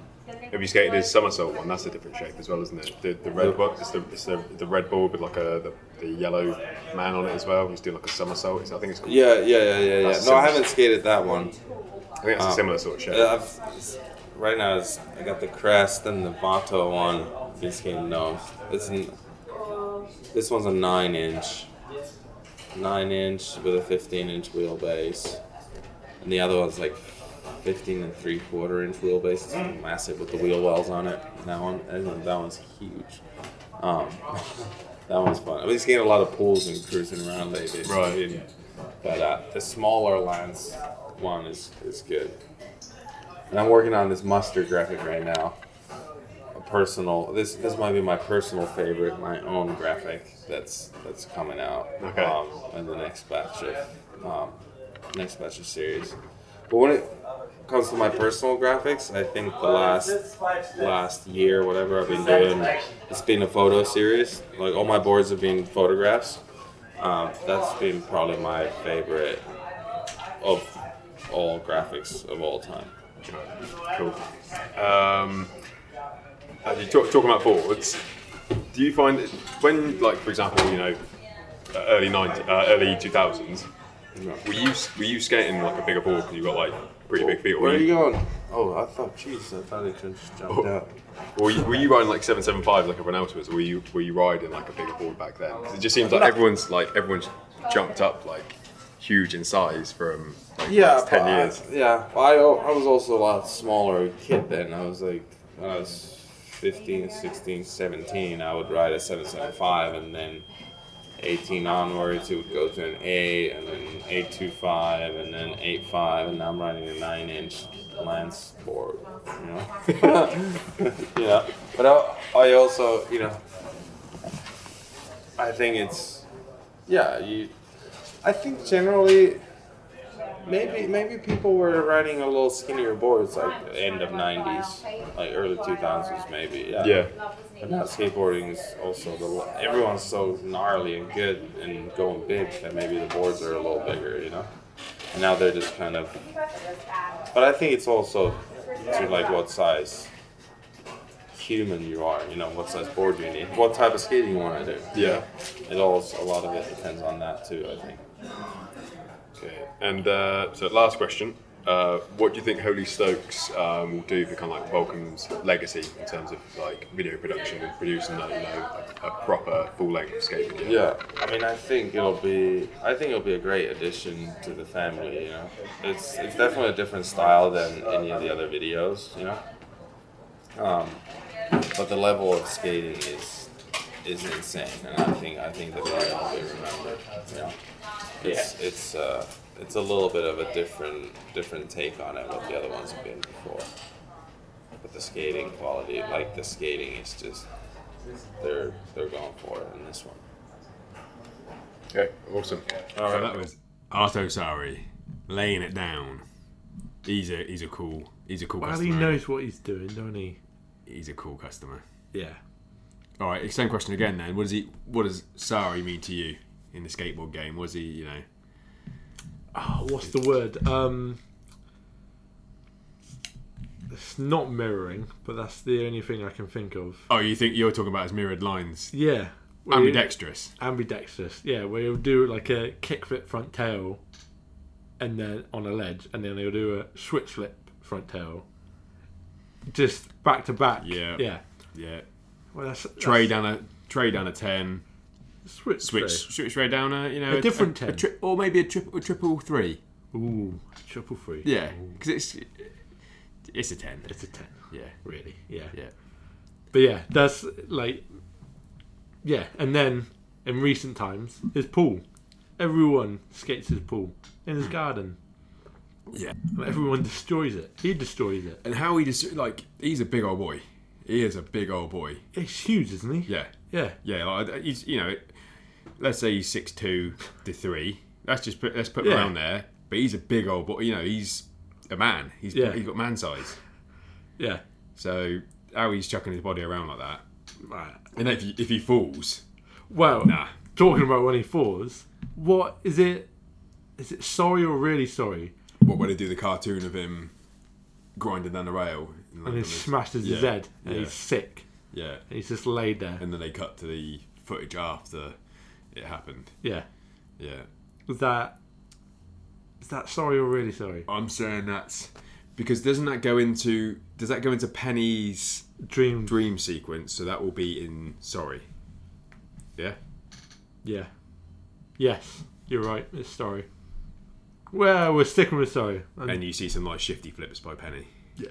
have you skated his somersault one? That's a different shape as well, isn't it? The, the red board, it's the, it's the, the red board with like a the, the yellow man on it as well. He's doing like a somersault. It's, I think it's called, yeah, yeah, yeah, yeah, yeah. No, I haven't skated that one. I think that's a similar sort of shape. I've, right now, it's, I got the crest and the Vato one. Been skating those. It's an, this one's a nine inch, nine inch with a fifteen inch wheelbase, and the other one's like 15 and three quarter inch wheelbase. It's massive with the wheel wells on it. That one, and that one's huge. Um, [laughs] that one's fun. I've been skating a lot of pools and cruising around lately. Right. I But uh, the smaller lens one is, is good. And I'm working on this mustard graphic right now. Personal. This this might be my personal favorite, my own graphic that's that's coming out. Okay. Um, in the next batch of um, next batch of series. But when it comes to my personal graphics, I think the last last year, whatever I've been doing, it's been a photo series. Like all my boards have been photographs. Um, that's been probably my favorite of all graphics of all time. Cool. Um, you talk, talking about boards, do you find that when, like, for example, you know, uh, early 90, uh, early 2000s, were you were you skating like a bigger board because you got like pretty big feet, Where are you you, going? Oh, I thought, jeez, I thought it just jumped out. were you, were you riding like 775 like everyone else was, or were you were you riding like a bigger board back then? 'Cause it just seems like everyone's like everyone's jumped up like huge in size from like, Yeah, last 10 but I- years. yeah, I, I was also a lot smaller kid then. I was like, when I was 15, 16, 17, I would ride a 775 and then 18 onwards it would go to an 8 and then 825 and then 85 and now I'm riding a 9 inch Lance board, you know? [laughs] know, but I, I also, you know, I think it's, yeah, you, I think generally Maybe maybe people were riding a little skinnier boards like the end of '90s, like early 2000s, maybe. Yeah. Yeah. But now skateboarding is also the everyone's so gnarly and good and going big that maybe the boards are a little bigger, you know. And now they're just kind of. But I think it's also to like what size human you are, you know, what size board you need, what type of skating you want to do. Yeah. It all a lot of it depends on that too. I think. Okay. And uh, so, last question. Uh, what do you think Holy Stokes um, will do for kind of like Volcom's legacy in terms of like video production and producing like, you know, like a proper full length skate video? Yeah, I mean, I think it'll be, I think it'll be a great addition to the family. You know, it's it's definitely a different style than any of the other videos. You know, um, but the level of skating is is insane, and I think I think that they'll be remembered. Yeah, know, it's it's uh, it's a little bit of a different different take on it what the other ones have been before. But the skating quality, like the skating, is just they're they're going for it in this one. Okay, awesome. All So right. that was Arto Saari laying it down. He's a he's a cool he's a cool Well, customer. he knows what he's doing, don't he? He's a cool customer. Yeah. All right, same question again. Then, what does he? What does Saari mean to you in the skateboard game? Was he, you know? Oh, what's the word? Um, it's not mirroring, but that's the only thing I can think of. Oh, you think you're talking about his mirrored lines? Yeah. where you- Ambidextrous. ambidextrous. Yeah, where he'll do like a kickflip front tail, and then on a ledge, and then he'll do a switch flip front tail, just back to back. Yeah. yeah. Yeah. Well, that's, that's Tray down a tray down a ten. switch Switch tray. switch tray down a you know A different a, 10. tri- or maybe a triple a triple three. Ooh, triple free. Yeah, because it's it's a ten. it's a ten. Yeah. Really, yeah. Yeah. But yeah, that's like, yeah. And then in recent times, his pool. Everyone skates his pool in his garden. Yeah. And everyone destroys it. He destroys it. And how he just like he's a big old boy. He is a big old boy. He's huge, isn't he? Yeah. Yeah. Yeah, like he's you know, let's say he's six two to three. Let's just put let's put him Yeah. around there. But he's a big old boy. You know, he's a man. He's Yeah. he's got man size. Yeah. So how he's chucking his body around like that, Right. and if he, if he falls, Well, nah. talking about when he falls, what is it? Is it sorry or really sorry? What when they do the cartoon of him grinding down the rail And London he was- his yeah, head and yeah. he's sick Yeah, and he's just laid there. and then they cut to the footage after it happened. Yeah. Yeah, Was that? Is that sorry or really sorry? I'm saying that's because doesn't that go into does that go into Penny's Dream. dream sequence? So that will be in Sorry. Yeah. Yeah. Yes, you're right. It's sorry. Well, we're sticking with sorry. And, And you see some like shifty flips by Penny yeah.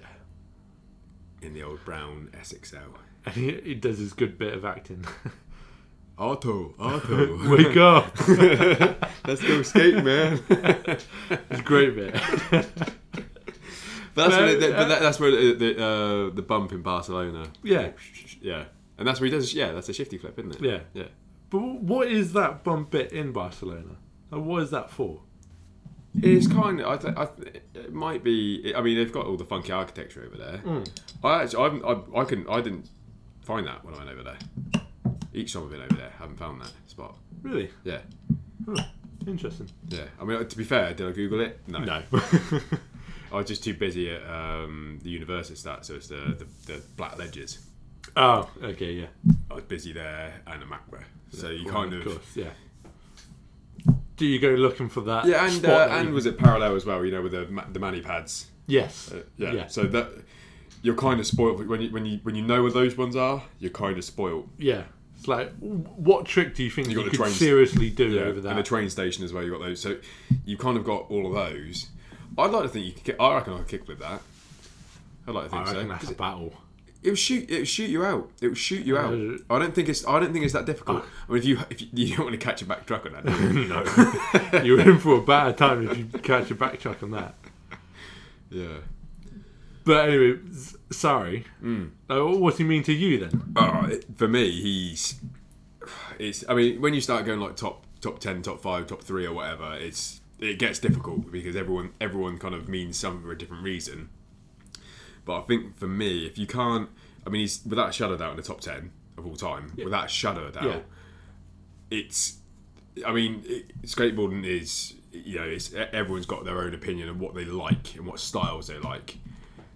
In the old brown SXL. [laughs] And he, he does his good bit of acting. [laughs] Otto, Otto, [laughs] Wake up! let's go skate, man. It's a great bit. That's No, where the, uh, but that, that's where the the, uh, the bump in Barcelona. yeah. Yeah, and that's where he does. Yeah, that's a shifty flip, isn't it? Yeah. yeah. But what is that bump bit in Barcelona? And what is that for? It's kind of. I, th- I th- it might be. I mean, they've got all the funky architecture over there. Hmm. I actually, I'm, I, I couldn't. I didn't find that when I went over there. Each time I've been over there, haven't found that spot. Really? Yeah, Interesting. yeah. I mean, to be fair, did I Google it? No. No. [laughs] [laughs] I was just too busy at um, the university stat, so it's the, the the Black Ledges. oh, okay, yeah. I was busy there and at Macba. So you Well, kind of. course, yeah. Do you go looking for that? Yeah, and uh, and was it parallel as well? You know, with the the mani pads. yes, Uh, yeah. Yeah. So that you're kind of spoiled when you when you when you know where those ones are. You're kind of spoiled. yeah. It's like, what trick do you think You you, could trains- seriously do Yeah. over that? And the train station as well. You got those. So you kind of got all of those. I'd like to think you could. I reckon I could kick with that. I'd like to think I reckon so. that's a battle. It will shoot. It will shoot you out. It will shoot you out. I don't think it's. I don't think it's that difficult. I mean, if you if you, [laughs] you don't want to catch a back truck on that, you? [laughs] no, you're in for a bad time if you catch a back truck on that. yeah. But anyway, sorry. Hmm. Uh, what's he mean to you then? Oh, it- for me, he's. It's. I mean, when you start going like top top ten, top five, top three, or whatever, it's it gets difficult because everyone everyone kind of means something for a different reason. But I think for me, if you can't, I mean, he's without a shadow of doubt in the top ten of all time, without a shadow of doubt. Yeah. It's. I mean, it, skateboarding is you know, it's everyone's got their own opinion of what they like and what styles they like.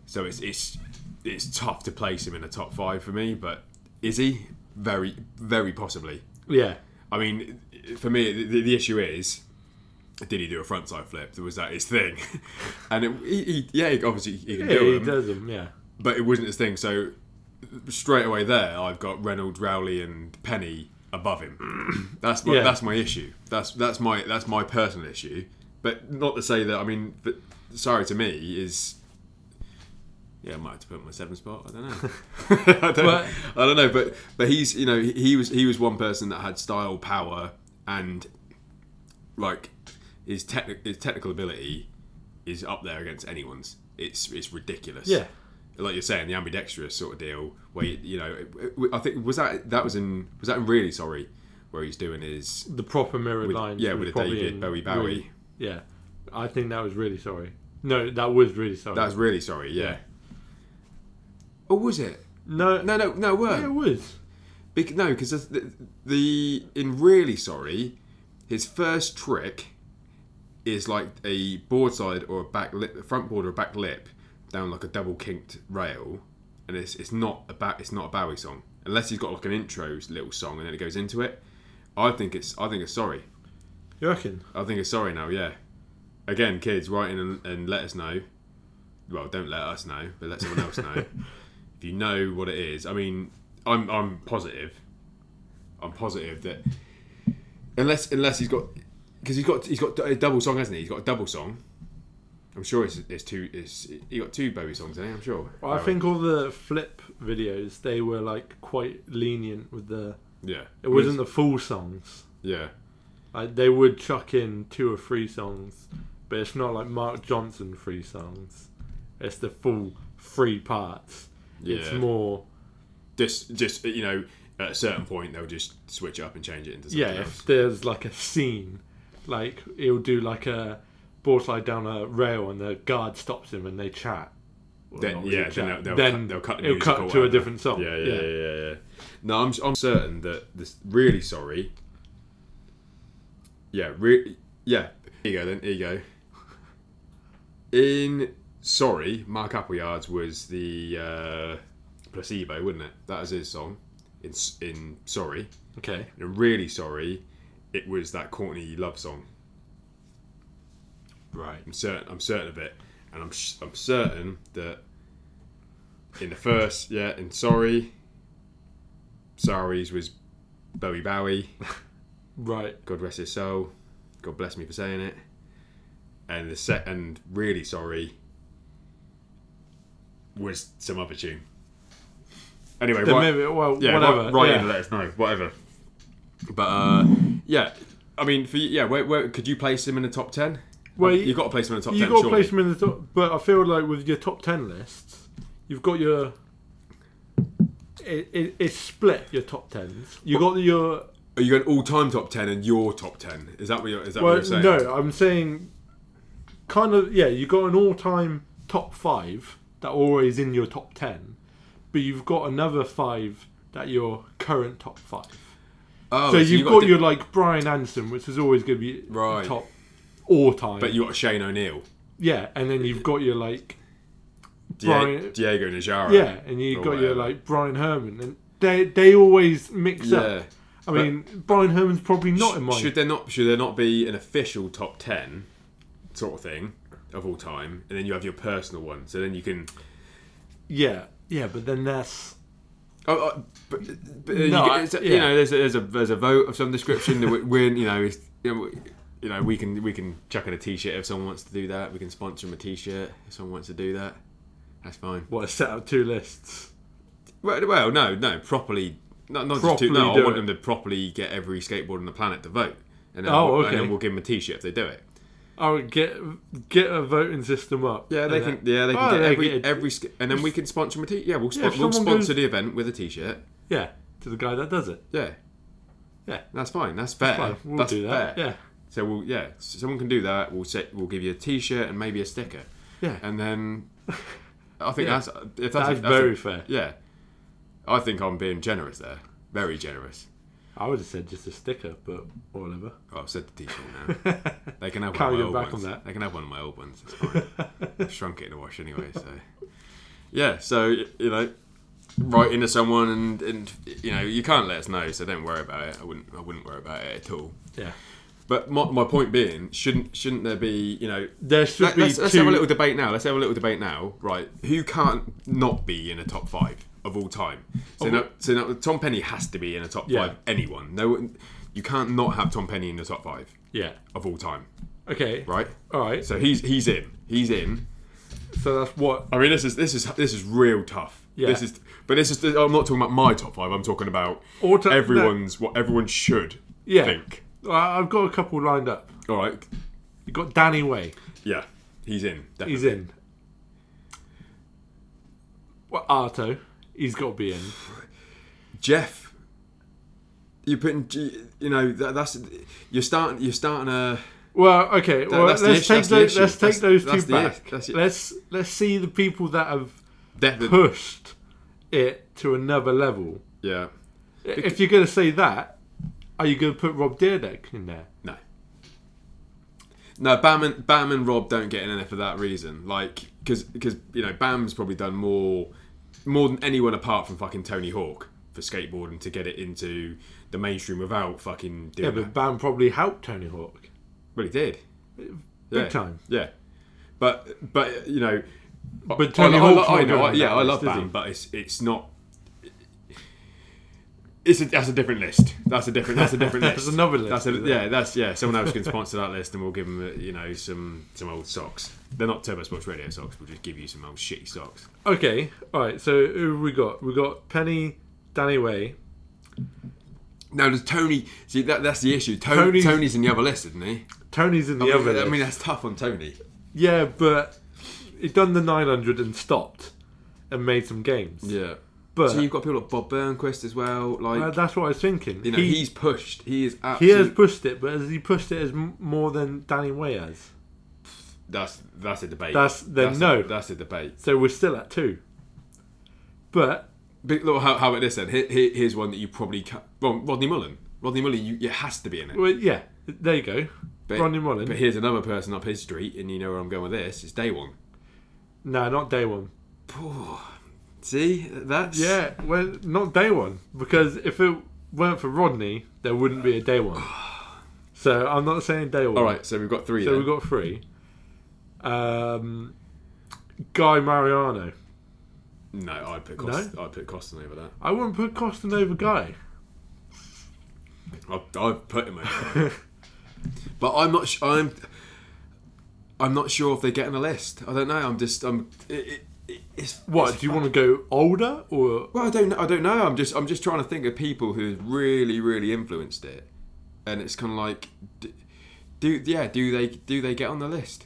So it's it's it's tough to place him in the top five for me. But is he? Very, very possibly. Yeah, I mean, for me, the, the issue is did he do a frontside flip? Was that his thing? [laughs] and it, he, he, yeah, obviously he can Yeah, do he them, does them. Yeah. but it wasn't his thing. So straight away there, I've got Reynolds, Rowley, and Penny above him. [clears throat] that's my Yeah. that's my issue. That's that's my that's my personal issue. But not to say that I mean, but sorry to me is. Yeah, I might have to put my seven spot. I don't know. [laughs] [laughs] I, don't, I don't know, but but he's you know he was he was one person that had style, power, and like his techni- his technical ability is up there against anyone's. It's it's ridiculous Yeah. like you're saying, the ambidextrous sort of deal, where you, you know, it- it- I think was that that was in was that in really sorry, where he's doing his The proper mirrored with, lines. yeah with a David Bowie Bowie. really- yeah. I think that was really sorry. No, that was really sorry. That was really sorry, yeah. Yeah. Or was it? no, No, no, no, it Yeah, it was. Bec- no, because the, the in really sorry, his first trick is like a board side or a back lip, front board or a back lip down like a double kinked rail, and it's it's not a ba- it's not a Bowie song unless he's got like an intro little song and then it goes into it. I think it's I think it's sorry. You reckon? I think it's sorry now. Yeah. Again, kids, write in and, and let us know. Well, don't let us know, but let someone else know [laughs] if you know what it is. I mean, I'm I'm positive. I'm positive that unless unless he's got because he's got he's got a double song, hasn't he? He's got a double song. I'm sure it's, it's two. It's he got two Bowie songs, hasn't? I'm sure. Well, I think all the flip videos they were like quite lenient with the. Yeah. It wasn't the full songs. Yeah. Like they would chuck in two or three songs, but it's not like Mark Johnson three songs. It's the full three parts. It's more Just just you know at a certain point they'll just switch it up and change it into something yeah. else. If there's like a scene, like he'll do like a board slide down a rail and the guard stops him and they chat. Well, Then, really yeah, then chat. they'll, they'll, Then cut, they'll cut the it'll music cut to a different song. Yeah, yeah, yeah, yeah, yeah. No, I'm, I'm certain that this really sorry. Yeah, re- yeah. Here you go then. Here you go. In sorry, Mark Appleyard's was the uh, placebo, wasn't it? That was his song. In in sorry, Okay. and in really sorry, it was that Courtney love song. Right. I'm certain. I'm certain of it, and I'm sh- I'm certain that in the first, yeah, in sorry, sorry's was Bowie Bowie. [laughs] Right. God rest his soul. God bless me for saying it. And the set and really sorry was some other tune. Anyway, right, maybe well yeah, whatever. Write, write yeah. in let us know. Whatever. But uh, yeah, I mean, for you- yeah, where, where could you place him in the top ten? Well, you got to place him in the top you ten. got to surely. place them in the top, but I feel like with your top ten lists, you've got your. It, it, it's split your top tens. You got your Are you going all-time top ten and your top ten? Is that what you're? Is that well, what you're saying? no, I'm saying, kind of yeah. You got an all-time top five that always in your top ten, but you've got another five that your current top five. Oh, so you you've got, to- your like Brian Anderson, which is always going to be Right. top all time. but you got Shane O'Neill, yeah, and then you've got your like Die- Brian- Diego Najera. Yeah, and you or got your whatever. like Bryan Herman, and they they always mix Yeah. up. I mean, Bryan Herman's probably not in mine. Should there not? Should there not be an official top ten sort of thing of all time, and then you have your personal one? So then you can. yeah, yeah, but then that's Oh, oh, but, but uh, No, you, I- get, it's- yeah. you know, there's a, there's a there's a vote of some description that we- we're you know, it's, you know, you know, we can we can chuck in a t-shirt if someone wants to do that. We can sponsor them a t-shirt if someone wants to do that. That's fine. what set up two lists. Well, well no, no, properly. Not, not just two, no, I want it. them to properly get every skateboard on the planet to vote, and then, Oh, we'll, okay. and then we'll give them a t-shirt if they do it. Oh, get get a voting system up. Yeah, they can. Yeah, they can Oh, get they every get- every, and then we can sponsor them a t. Yeah, we'll, Yeah, we'll sponsor goes- the event with a t-shirt. yeah to the guy that does it. Yeah, Yeah, that's fine. That's fair. fine. We'll that's do that. fair. Yeah, So we'll yeah, so someone can do that. We'll set. We'll give you a t-shirt and maybe a sticker, yeah. and then [laughs] I think Yeah. that's if that's, That's that's very a- fair. yeah. I think I'm being generous there. Very generous. I would have said just a sticker, but whatever. Oh, I've said the t-shirt now. [laughs] They can have Can't one of my old back ones. on that. They can have one of my old ones. It's fine. [laughs] I've shrunk it in the wash anyway. So yeah. So you know, write into someone and and you know you can't let us know. So don't worry about it. I wouldn't. I wouldn't worry about it at all. Yeah, But my, my point being, shouldn't shouldn't there be you know? There should Let, be let's two. have a little debate now. Let's have a little debate now. Right? Who can't not be in a top five of all time? So, Oh, now, so now Tom Penny has to be in a top Yeah. five. Anyone? No, you can't not have Tom Penny in the top five yeah. of all time. Okay. Right? All right. So, he's he's in. He's in. So that's what. I mean, this is this is this is real tough. Yeah. This is, but this is. I'm not talking about my top five. I'm talking about Auto- everyone's what everyone should Yeah. think. I've got a couple lined up. All right. You got Danny Way. Yeah, he's in. Definitely. He's in. Well, Arto. He's got to be in. Jeff. you're putting, you know, that, that's you're starting. You're starting a. Well, okay. well, let's take those. Let's take That's- those two back. let's let's see the people that have pushed it to another level. yeah. If you're going to say that, are you going to put Rob Dyrdek in there? No. No, Bam and Bam and Rob don't get in there for that reason. Like, because because you know Bam's probably done more more than anyone apart from fucking Tony Hawk for skateboarding to get it into the mainstream without fucking Yeah, doing but that. Bam probably helped Tony Hawk Well, he did. big Yeah. time. Yeah, but but you know, But Tony I, I, Hawk's I, I not know, I- yeah, I love? Bam, but it's it's not. It's a, that's a different list. That's a different. That's a different [laughs] list. That's another list, That's a, yeah. That's yeah. Someone else can sponsor that list, and we'll give them you know some some old socks. They're not Turbo Sports Radio socks. We'll just give you some old shitty socks. Okay, all right. So who have we got? We got Penny, Danny Way. Now does Tony see that? That's the issue. Tony, Tony's- Tony's in the other list, isn't he? Tony's in the I mean, other. I mean, that's tough on Tony. yeah, but he done the 900 and stopped and made some games. Yeah. But so you've got people like Bob Burnquist as well. Like uh, that's what I was thinking. you know, he, he's pushed. He is he has pushed it, but has he pushed it as m- more than Danny Way has? That's that's a debate. That's- then that's no. A, that's a debate. So we're still at two. But But look, how, how about this then? Here, here- here's one that you probably can Well, Rodney Mullen. Rodney Mullen, you, it has to be in it. well, yeah, there you go. But, Rodney Mullen. But here's another person up his street, and you know where I'm going with this. It's Day One. No, not day one. See, that's Yeah, well, not day one because if it weren't for Rodney, there wouldn't be a day one. [sighs] So I'm not saying day one. All right, so we've got three. So then. we've got three. Um, Guy Mariano. no, I'd put Cost, I'd put Koston over that. I wouldn't put Koston over Guy. I've, I've put him over. but I'm not. Sh- I'm. I'm not sure if they get on the list. I don't know. I'm just. I'm. It, it, it, it's What it's do you fu- want to go older or? Well, I don't. know- I don't know. I'm just. I'm just trying to think of people who have really, really influenced it, and it's kind of like, do yeah, do they do they get on the list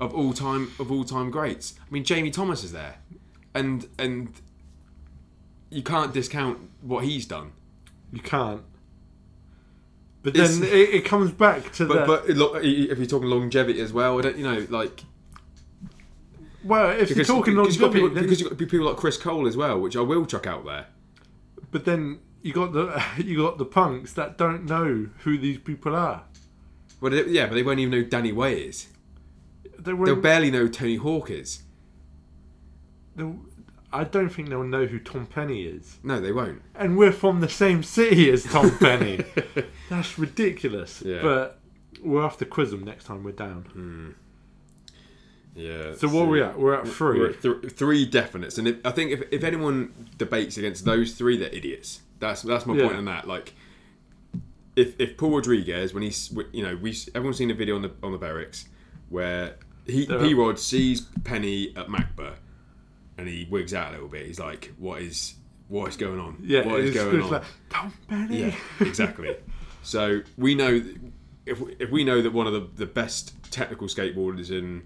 of all time of all time greats? I mean, Jamie Thomas is there, and and you can't discount what he's done. You can't. But then it, it comes back to But the but look, if you're talking longevity as well, I don't. You know, like well, if because, you're talking because you've got longevity, people, because you've got people like Chris Cole as well, which I will chuck out there. but then you got the [laughs] you got the punks that don't know who these people are. Well, yeah, but they won't even know Danny Way is. They They'll barely know Tony Hawk is. I don't think they'll know who Tom Penny is. No, they won't. And we're from the same city as Tom Penny. [laughs] That's ridiculous. Yeah. But we'll have to quiz them next time we're down. Hmm. Yeah. So what are we at? We're at 3 We're at th- three definites, and if, I think if, if anyone debates against those three, they're idiots. That's that's my Yeah. point on that. Like, if if Paul Rodriguez, when he's you know we everyone's seen a video on the on the Berrics where he P Rod sees Penny at Macba, and he wigs out a little bit. He's like, "What is what is going on? Yeah, what is going on?" like, Tom Penny. Yeah, exactly. [laughs] so we know if if we know that one of the, the best technical skateboarders and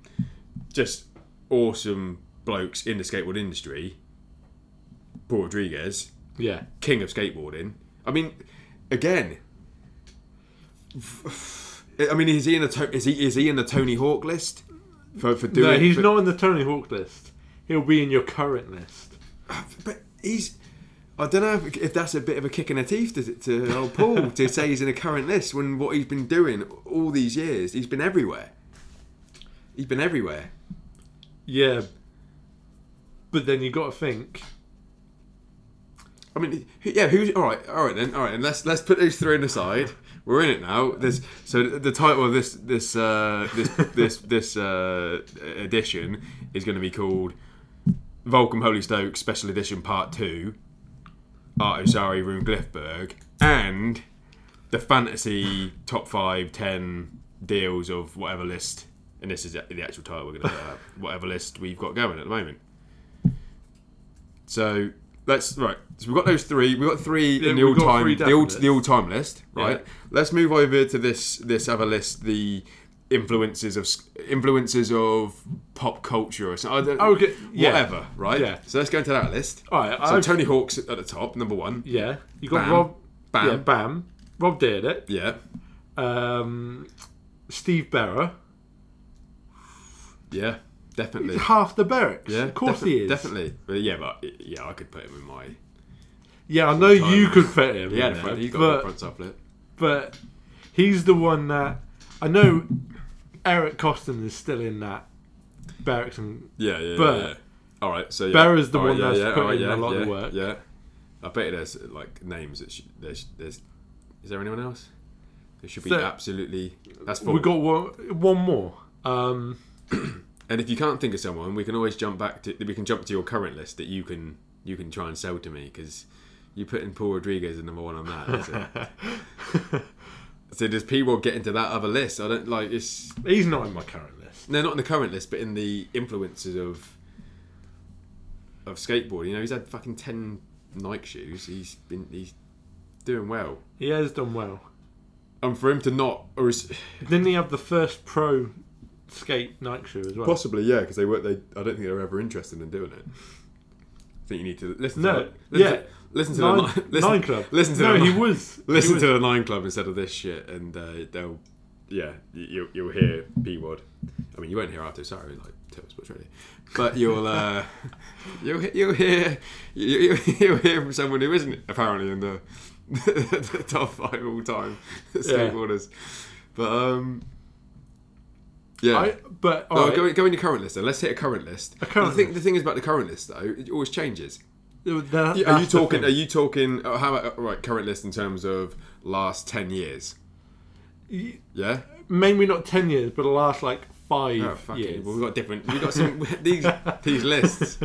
just awesome blokes in the skateboard industry, Paul Rodriguez, yeah. king of skateboarding. I mean, again. [sighs] I mean, is he in the to- is he is he in the Tony Hawk list for for doing? No, he's for- not in the Tony Hawk list. He'll be in your current list. But he's. I don't know if, if that's a bit of a kick in the teeth to, to old Paul [laughs] to say he's in a current list when what he's been doing all these years, he's been everywhere. He's been everywhere. Yeah. But then you got to think. I mean, yeah. Who's all right? All right then. All right, and let's let's put those three we're in it now. So the title of this this uh, this [laughs] this this uh, edition is going to be called Volcom Holy Stoke Special Edition Part Two. Arto Saari Rune Glifberg and the fantasy top five ten deals of whatever list, and this is the actual title we're going to put whatever list we've got going at the moment. So let's right. So we've got those three. We've got three yeah, in the all time the all, the all time list, right? Yeah. Let's move over to this this other list, the influences of influences of pop culture or okay, yeah. whatever, right? Yeah. So let's go into that list. All right. So I've, Tony Hawk's at the top, number one. Yeah. You got Bam. Rob. Bam. Yeah, Bam. Rob did it. Yeah. Um, Steve Berra. Yeah. Definitely. He's half the Berrics. Yeah, of course defi- he is. Definitely. But yeah, but yeah, I could put him in my. Yeah, I know you could fit him. yeah, there, he's got but, a front. But he's the one that I know. Eric Koston is still in that Berrics. And, yeah, yeah, but yeah. All right, so yeah. is the all one right, that's yeah, putting right, in a lot of work. Yeah, I bet there's like names that there's, there's is there anyone else? There should be so, absolutely. That's four. We got one, one more. Um, and if you can't think of someone, we can always jump back to we can jump to your current list that you can you can try and sell to me because you're putting Paul Rodriguez as number one on that. [laughs] so does P get into that other list? I don't like it's. He's not in my current list. No, not in the current list, but in the influences of of skateboarding. You know, he's had fucking ten Nike shoes. He's been he's doing well. He has done well. And for him to not, or is, didn't he have the first pro skate Nike shoe as well. Possibly, yeah, because they were they. I don't think they were ever interested in doing it. I think you need to listen. No, to listen yeah. To, listen to nine, the listen, nine club. Listen to no, the, he was. Listen he was. to the nine club instead of this shit, and uh, they'll. Yeah, you, you'll hear B word. I mean, you won't hear after. Sorry, like Total Sports Radio, but you'll uh, [laughs] you'll you'll hear you, will hear from someone who isn't apparently in the, [laughs] the top five all time skateboarders. Yeah. But um, yeah. I, but no, right. go, go in your current list then. Let's hit a current list. A current the, thing, list. the thing is about the current list though, it always changes. Are you talking? Are you talking? Oh, how about uh, right current list in terms of last ten years? Y- yeah, maybe not ten years, but the last like five oh, years. Well, we've got different. We've got some [laughs] these these lists.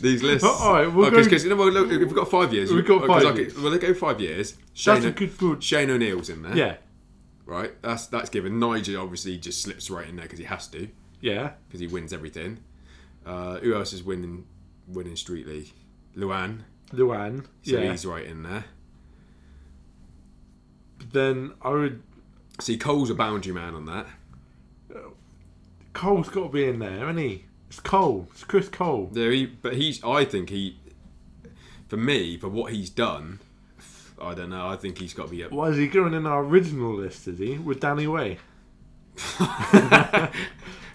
These lists. Oh, all right, we'll oh, go. Cause, you know, well, look, we've got five years. We've got five. Years. Could, well, let's go five years. Shane, That's a good, food. Shane O'Neill's in there. Yeah, right? That's that's given. Nyjah obviously just slips right in there because he has to. Yeah. Because he wins everything. Uh, who else is winning winning Street League? Luan. Luan. So yeah. he's right in there. But then I would see Cole's a boundary man on that. Cole's got to be in there, isn't he? It's Cole. It's Chris Cole. Yeah, he, but he's. I think he. For me, for what he's done, I don't know. I think he's got to be up. Why is he going in our original list? Is he with Danny Way? [laughs] [laughs]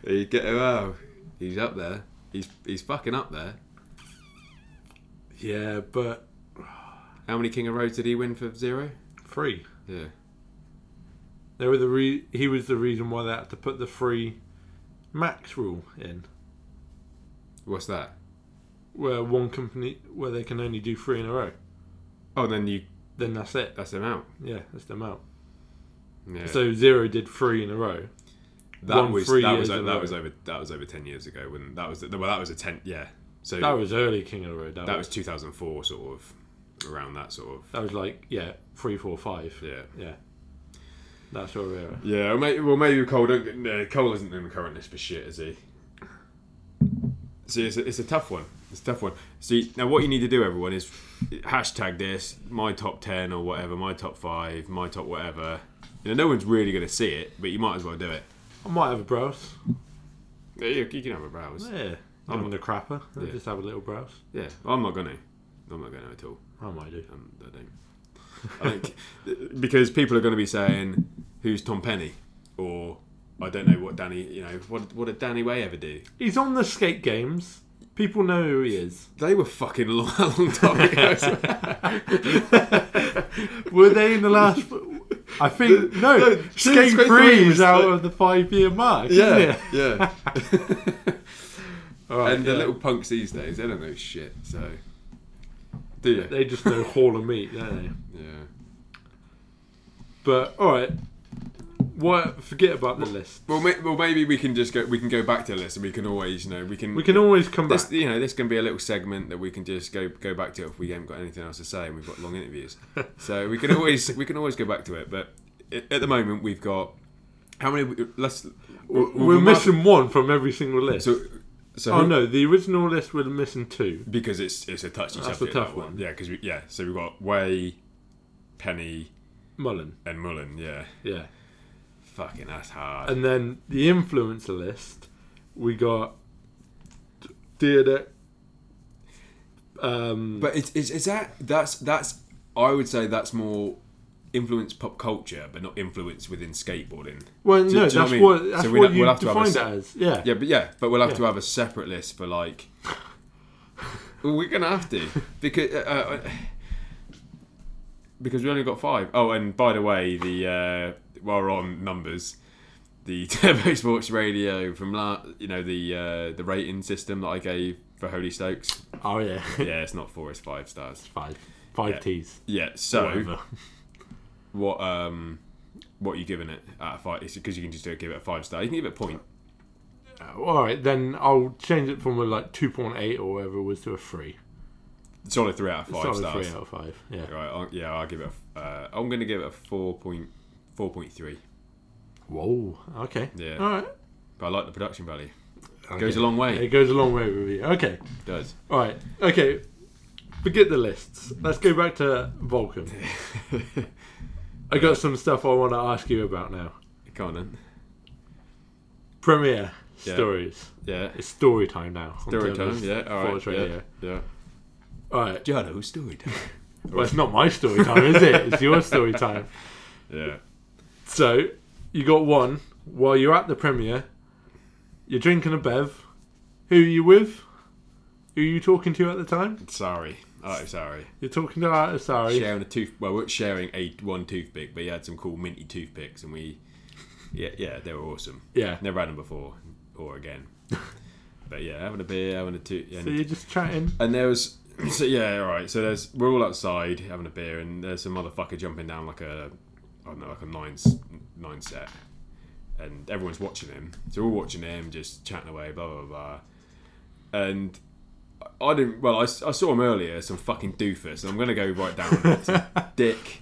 he get wow. He's up there. He's he's fucking up there. Yeah, but how many King of Roads did he win for zero? Three. Yeah. They were the re- he was the reason why they had to put the free max rule in. What's that? Where one company where they can only do three in a row. Oh, then you then mm. that's it. That's them out. Yeah, that's them out. Yeah. So zero did three in a row. That was that was that was over that was over ten years ago when that was the, well that was a ten yeah. So that was early King of the Road. That, that was, was 2004 sort of around that sort of. That was like yeah three four five. Yeah yeah. That's sort of. Yeah, well maybe, well, maybe Cole don't, Cole isn't in the current list for shit, is he? See, it's a, it's a tough one it's tough one. So you, now what you need to do, everyone, is hashtag this my top ten or whatever, my top five, my top whatever. You know, no one's really going to see it, but you might as well do it. I might have a browse. Yeah, you, you can have a browse. Yeah, I'm on the crapper. Yeah. just have a little browse. Yeah, I'm not going to. I'm not going to at all. I might do. Um, I don't. I think [laughs] because people are going to be saying, "Who's Tom Penny?" or I don't know what Danny. You know, what what did Danny Way ever do? He's on the skate games. People know who he is. They were fucking [laughs] a long, long time ago. [laughs] were they in the last? I think no. no Skate Skate three is out of the five-year mark. Yeah, yeah. [laughs] All right, and yeah. the little punks these days, they don't know shit. So, do you? They just know Hall of Meat, don't they? Yeah. But all right, what? Forget about the list. Well, may, well, maybe we can just go. We can go back to the list, and we can always, you know, we can. We can always come back. This, you know, this can be a little segment that we can just go go back to if we haven't got anything else to say, and we've got long interviews. [laughs] so we can always we can always go back to it. But at the moment, we've got how many? Let's. We're mark- missing one from every single list. So, so oh who- no, the original list we're missing two. because it's it's a touchy That's a tough that one. Yeah, because we, yeah. So we've got Way, Penny, Mullen, and Mullen. Yeah, yeah. Fucking that's hard. And then the influencer list, we got Deirdre. Um, But it's, it's, is that that's that's I would say that's more influence pop culture, but not influence within skateboarding. well, do- no, do that's what I mean? what that's So we'll what have- we'll have to have a se- it as. Yeah. Yeah, but yeah, but we'll have Yeah. to have a separate list for like. well, [laughs] we're gonna have to because uh, uh, because we only got five. Oh, and by the way, the uh, while we're on numbers, the [laughs] Turbo Sports Radio from la- you know the uh, the rating system that I gave for Holy Stokes. Oh yeah. [laughs] Yeah, it's not four; it's five stars. Five. Five Yeah. T's. Yeah. So Whatever. [laughs] what um what are you giving it out of five? Because you can just do it, give it a five star. You can give it a point. Uh, all right, then I'll change it from a like two point eight or whatever it was to a three. Solid three out of five Solid stars. three out of five. Yeah. Right, I'll, yeah, I'll give it. A, uh, I'm going to give it a four point four point three. Whoa. Okay. Yeah. All right. But I like the production value. Okay. Goes a long way. It goes a long way with you. Okay. It does. All right. Okay. Forget the lists. Let's go back to Volcom. [laughs] I got some stuff I want to ask you about now. Come on then. Premiere Yeah. stories. Yeah. It's story time now. Story time. Yeah. All right. Yeah. Yeah. All right. Jono, who's story time. [laughs] Well, it's not my story time, is it? It's your story time. [laughs] yeah. So you got one while you're at the premiere. You're drinking a bev. Who are you with? Who are you talking to at the time? Sorry. Oh, sorry. You're talking to Arto Saari. Sharing a tooth. Well, we we're sharing a one toothpick, but he had some cool minty toothpicks, and we. Yeah, yeah, they were awesome. Yeah. Never had them before, or again. [laughs] but yeah, having a beer, having a tooth. So you're just chatting. And there was, so yeah, all right. So there's, we're all outside having a beer, and there's some motherfucker jumping down like a, I don't know, like a nine nine set, and everyone's watching him. So we're all watching him, just chatting away, blah blah blah. And I didn't. Well, I, I saw him earlier, some fucking doofus. And I'm gonna go right down. [laughs] Some dick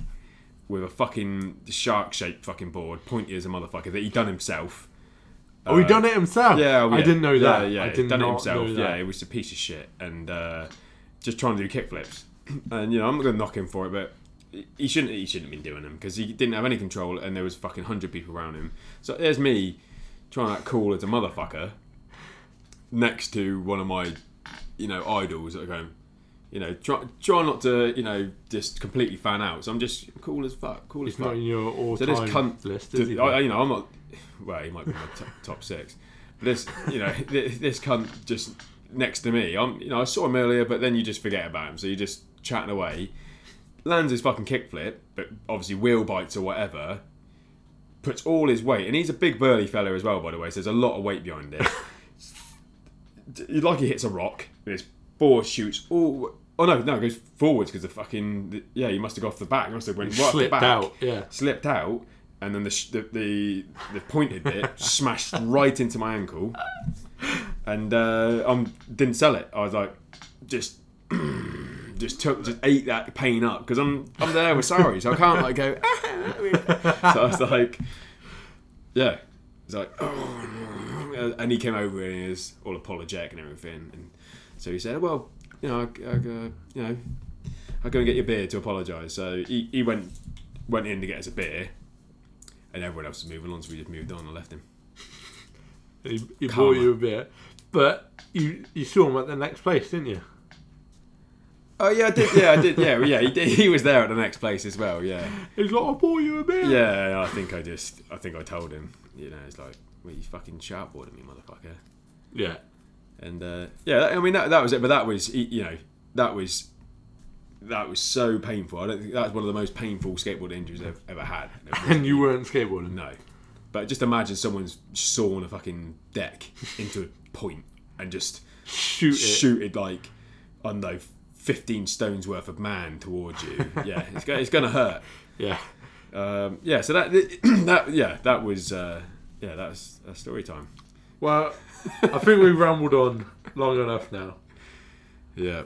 with a fucking shark shaped fucking board, pointy as a motherfucker that he done himself. Oh, he done it himself. Yeah, well, I didn't know that. Yeah, I did done it himself. Yeah, it was a piece of shit, and uh, just trying to do kickflips. [clears throat] And you know, I'm not going to knock him for it, but he shouldn't. He shouldn't have been doing them because he didn't have any control, and there was fucking hundred people around him. So there's me trying to act cool as a motherfucker next to one of my, you know, idols that are going. You know, try try not to, you know, just completely fan out. So I'm just cool as fuck, cool He's as not fuck. in your all So this cunt, list, is he? I, I- you know, I'm not. Well, he might be in my top, top six. But this, you know, [laughs] this, this cunt just next to me. I'm, you know, I saw him earlier, but then you just forget about him. So you're just chatting away. Lands his fucking kickflip, but obviously wheel bites or whatever. Puts all his weight, and he's a big burly fella as well, by the way. So there's a lot of weight behind it. [laughs] Like he hits a rock. and This board shoots all. Oh no, no, it goes forwards because the fucking yeah, he must have got off the back. He must have went right Slipped back out. Yeah. slipped out, and then the sh- the, the the pointed bit [laughs] smashed right into my ankle, and uh, I didn't sell it. I was like, just. [clears throat] Just took, just ate that pain up because I'm I'm there with Saari, so I can't like go. [laughs] so I was like, yeah, he's like, oh, and he came over and he was all apologetic and everything, and so he said, well, you know, I, I, uh, you know, I go and get your beer to apologise. So he, he went went in to get us a beer, and everyone else was moving on, so we just moved on and left him. He, he bought you a beer, but you you saw him at the next place, didn't you? Oh yeah, I did. Yeah, I did. Yeah, yeah, he did, he was there at the next place as well. Yeah, He's like, I bought you a beer. yeah. I think I just, I think I told him. You know, it's like, well, you fucking sharpboarded me, motherfucker. Yeah. And uh, yeah, I mean that, that was it. But that was you know that was that was so painful. I don't think that was one of the most painful skateboard injuries I've ever had. [laughs] And you weren't skateboarding. no, but just imagine someone's sawn a fucking deck into a point and just Shoot it. shooted like I don't know, fifteen stones worth of man towards you. [laughs] Yeah, it's, go- it's gonna hurt. Yeah. Um, yeah, so that [clears throat] that yeah, that was uh, yeah, that's story time. Well, I think we've rambled on long enough now, Yeah.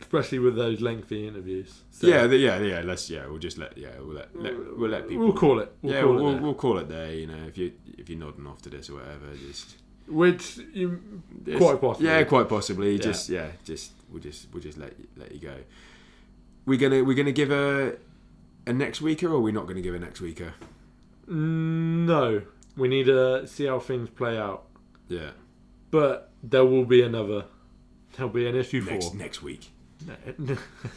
especially with those lengthy interviews. So Yeah, the, yeah, yeah. Let's yeah. We'll just let yeah. We'll let, let we'll let people. we'll call it. We'll yeah, call we'll, it we'll, we'll call it there. You know, if you if you're nodding off to this or whatever, just Which you, Yes. quite possibly. Yeah, quite possibly. Yeah. Just yeah, just we'll just we'll just let you, let you go. We're gonna we're gonna give a a next weeker, or we're not gonna give a next weeker. Mm, No, we need to see how things play out. Yeah, But there will be another. There'll be an issue next four. next week. [laughs]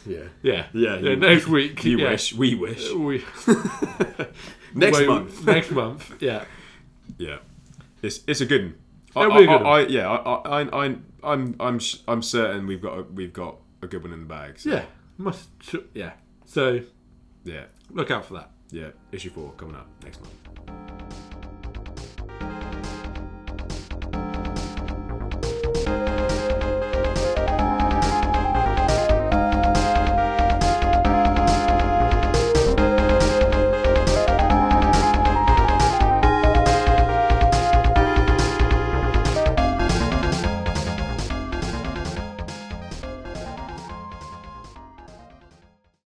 yeah, Yeah, yeah, Yeah, next week. you yeah. wish, we wish. We, [laughs] [laughs] Next wait, month. next month. Yeah. Yeah, it's it's a good. One. It'll I, be a good I. I, yeah, I, I, I, I'm I'm sh- I'm certain we've got a, we've got a good one in the bag. So, Yeah. Must. Yeah. So yeah, look out for that. yeah. Issue four coming up next month.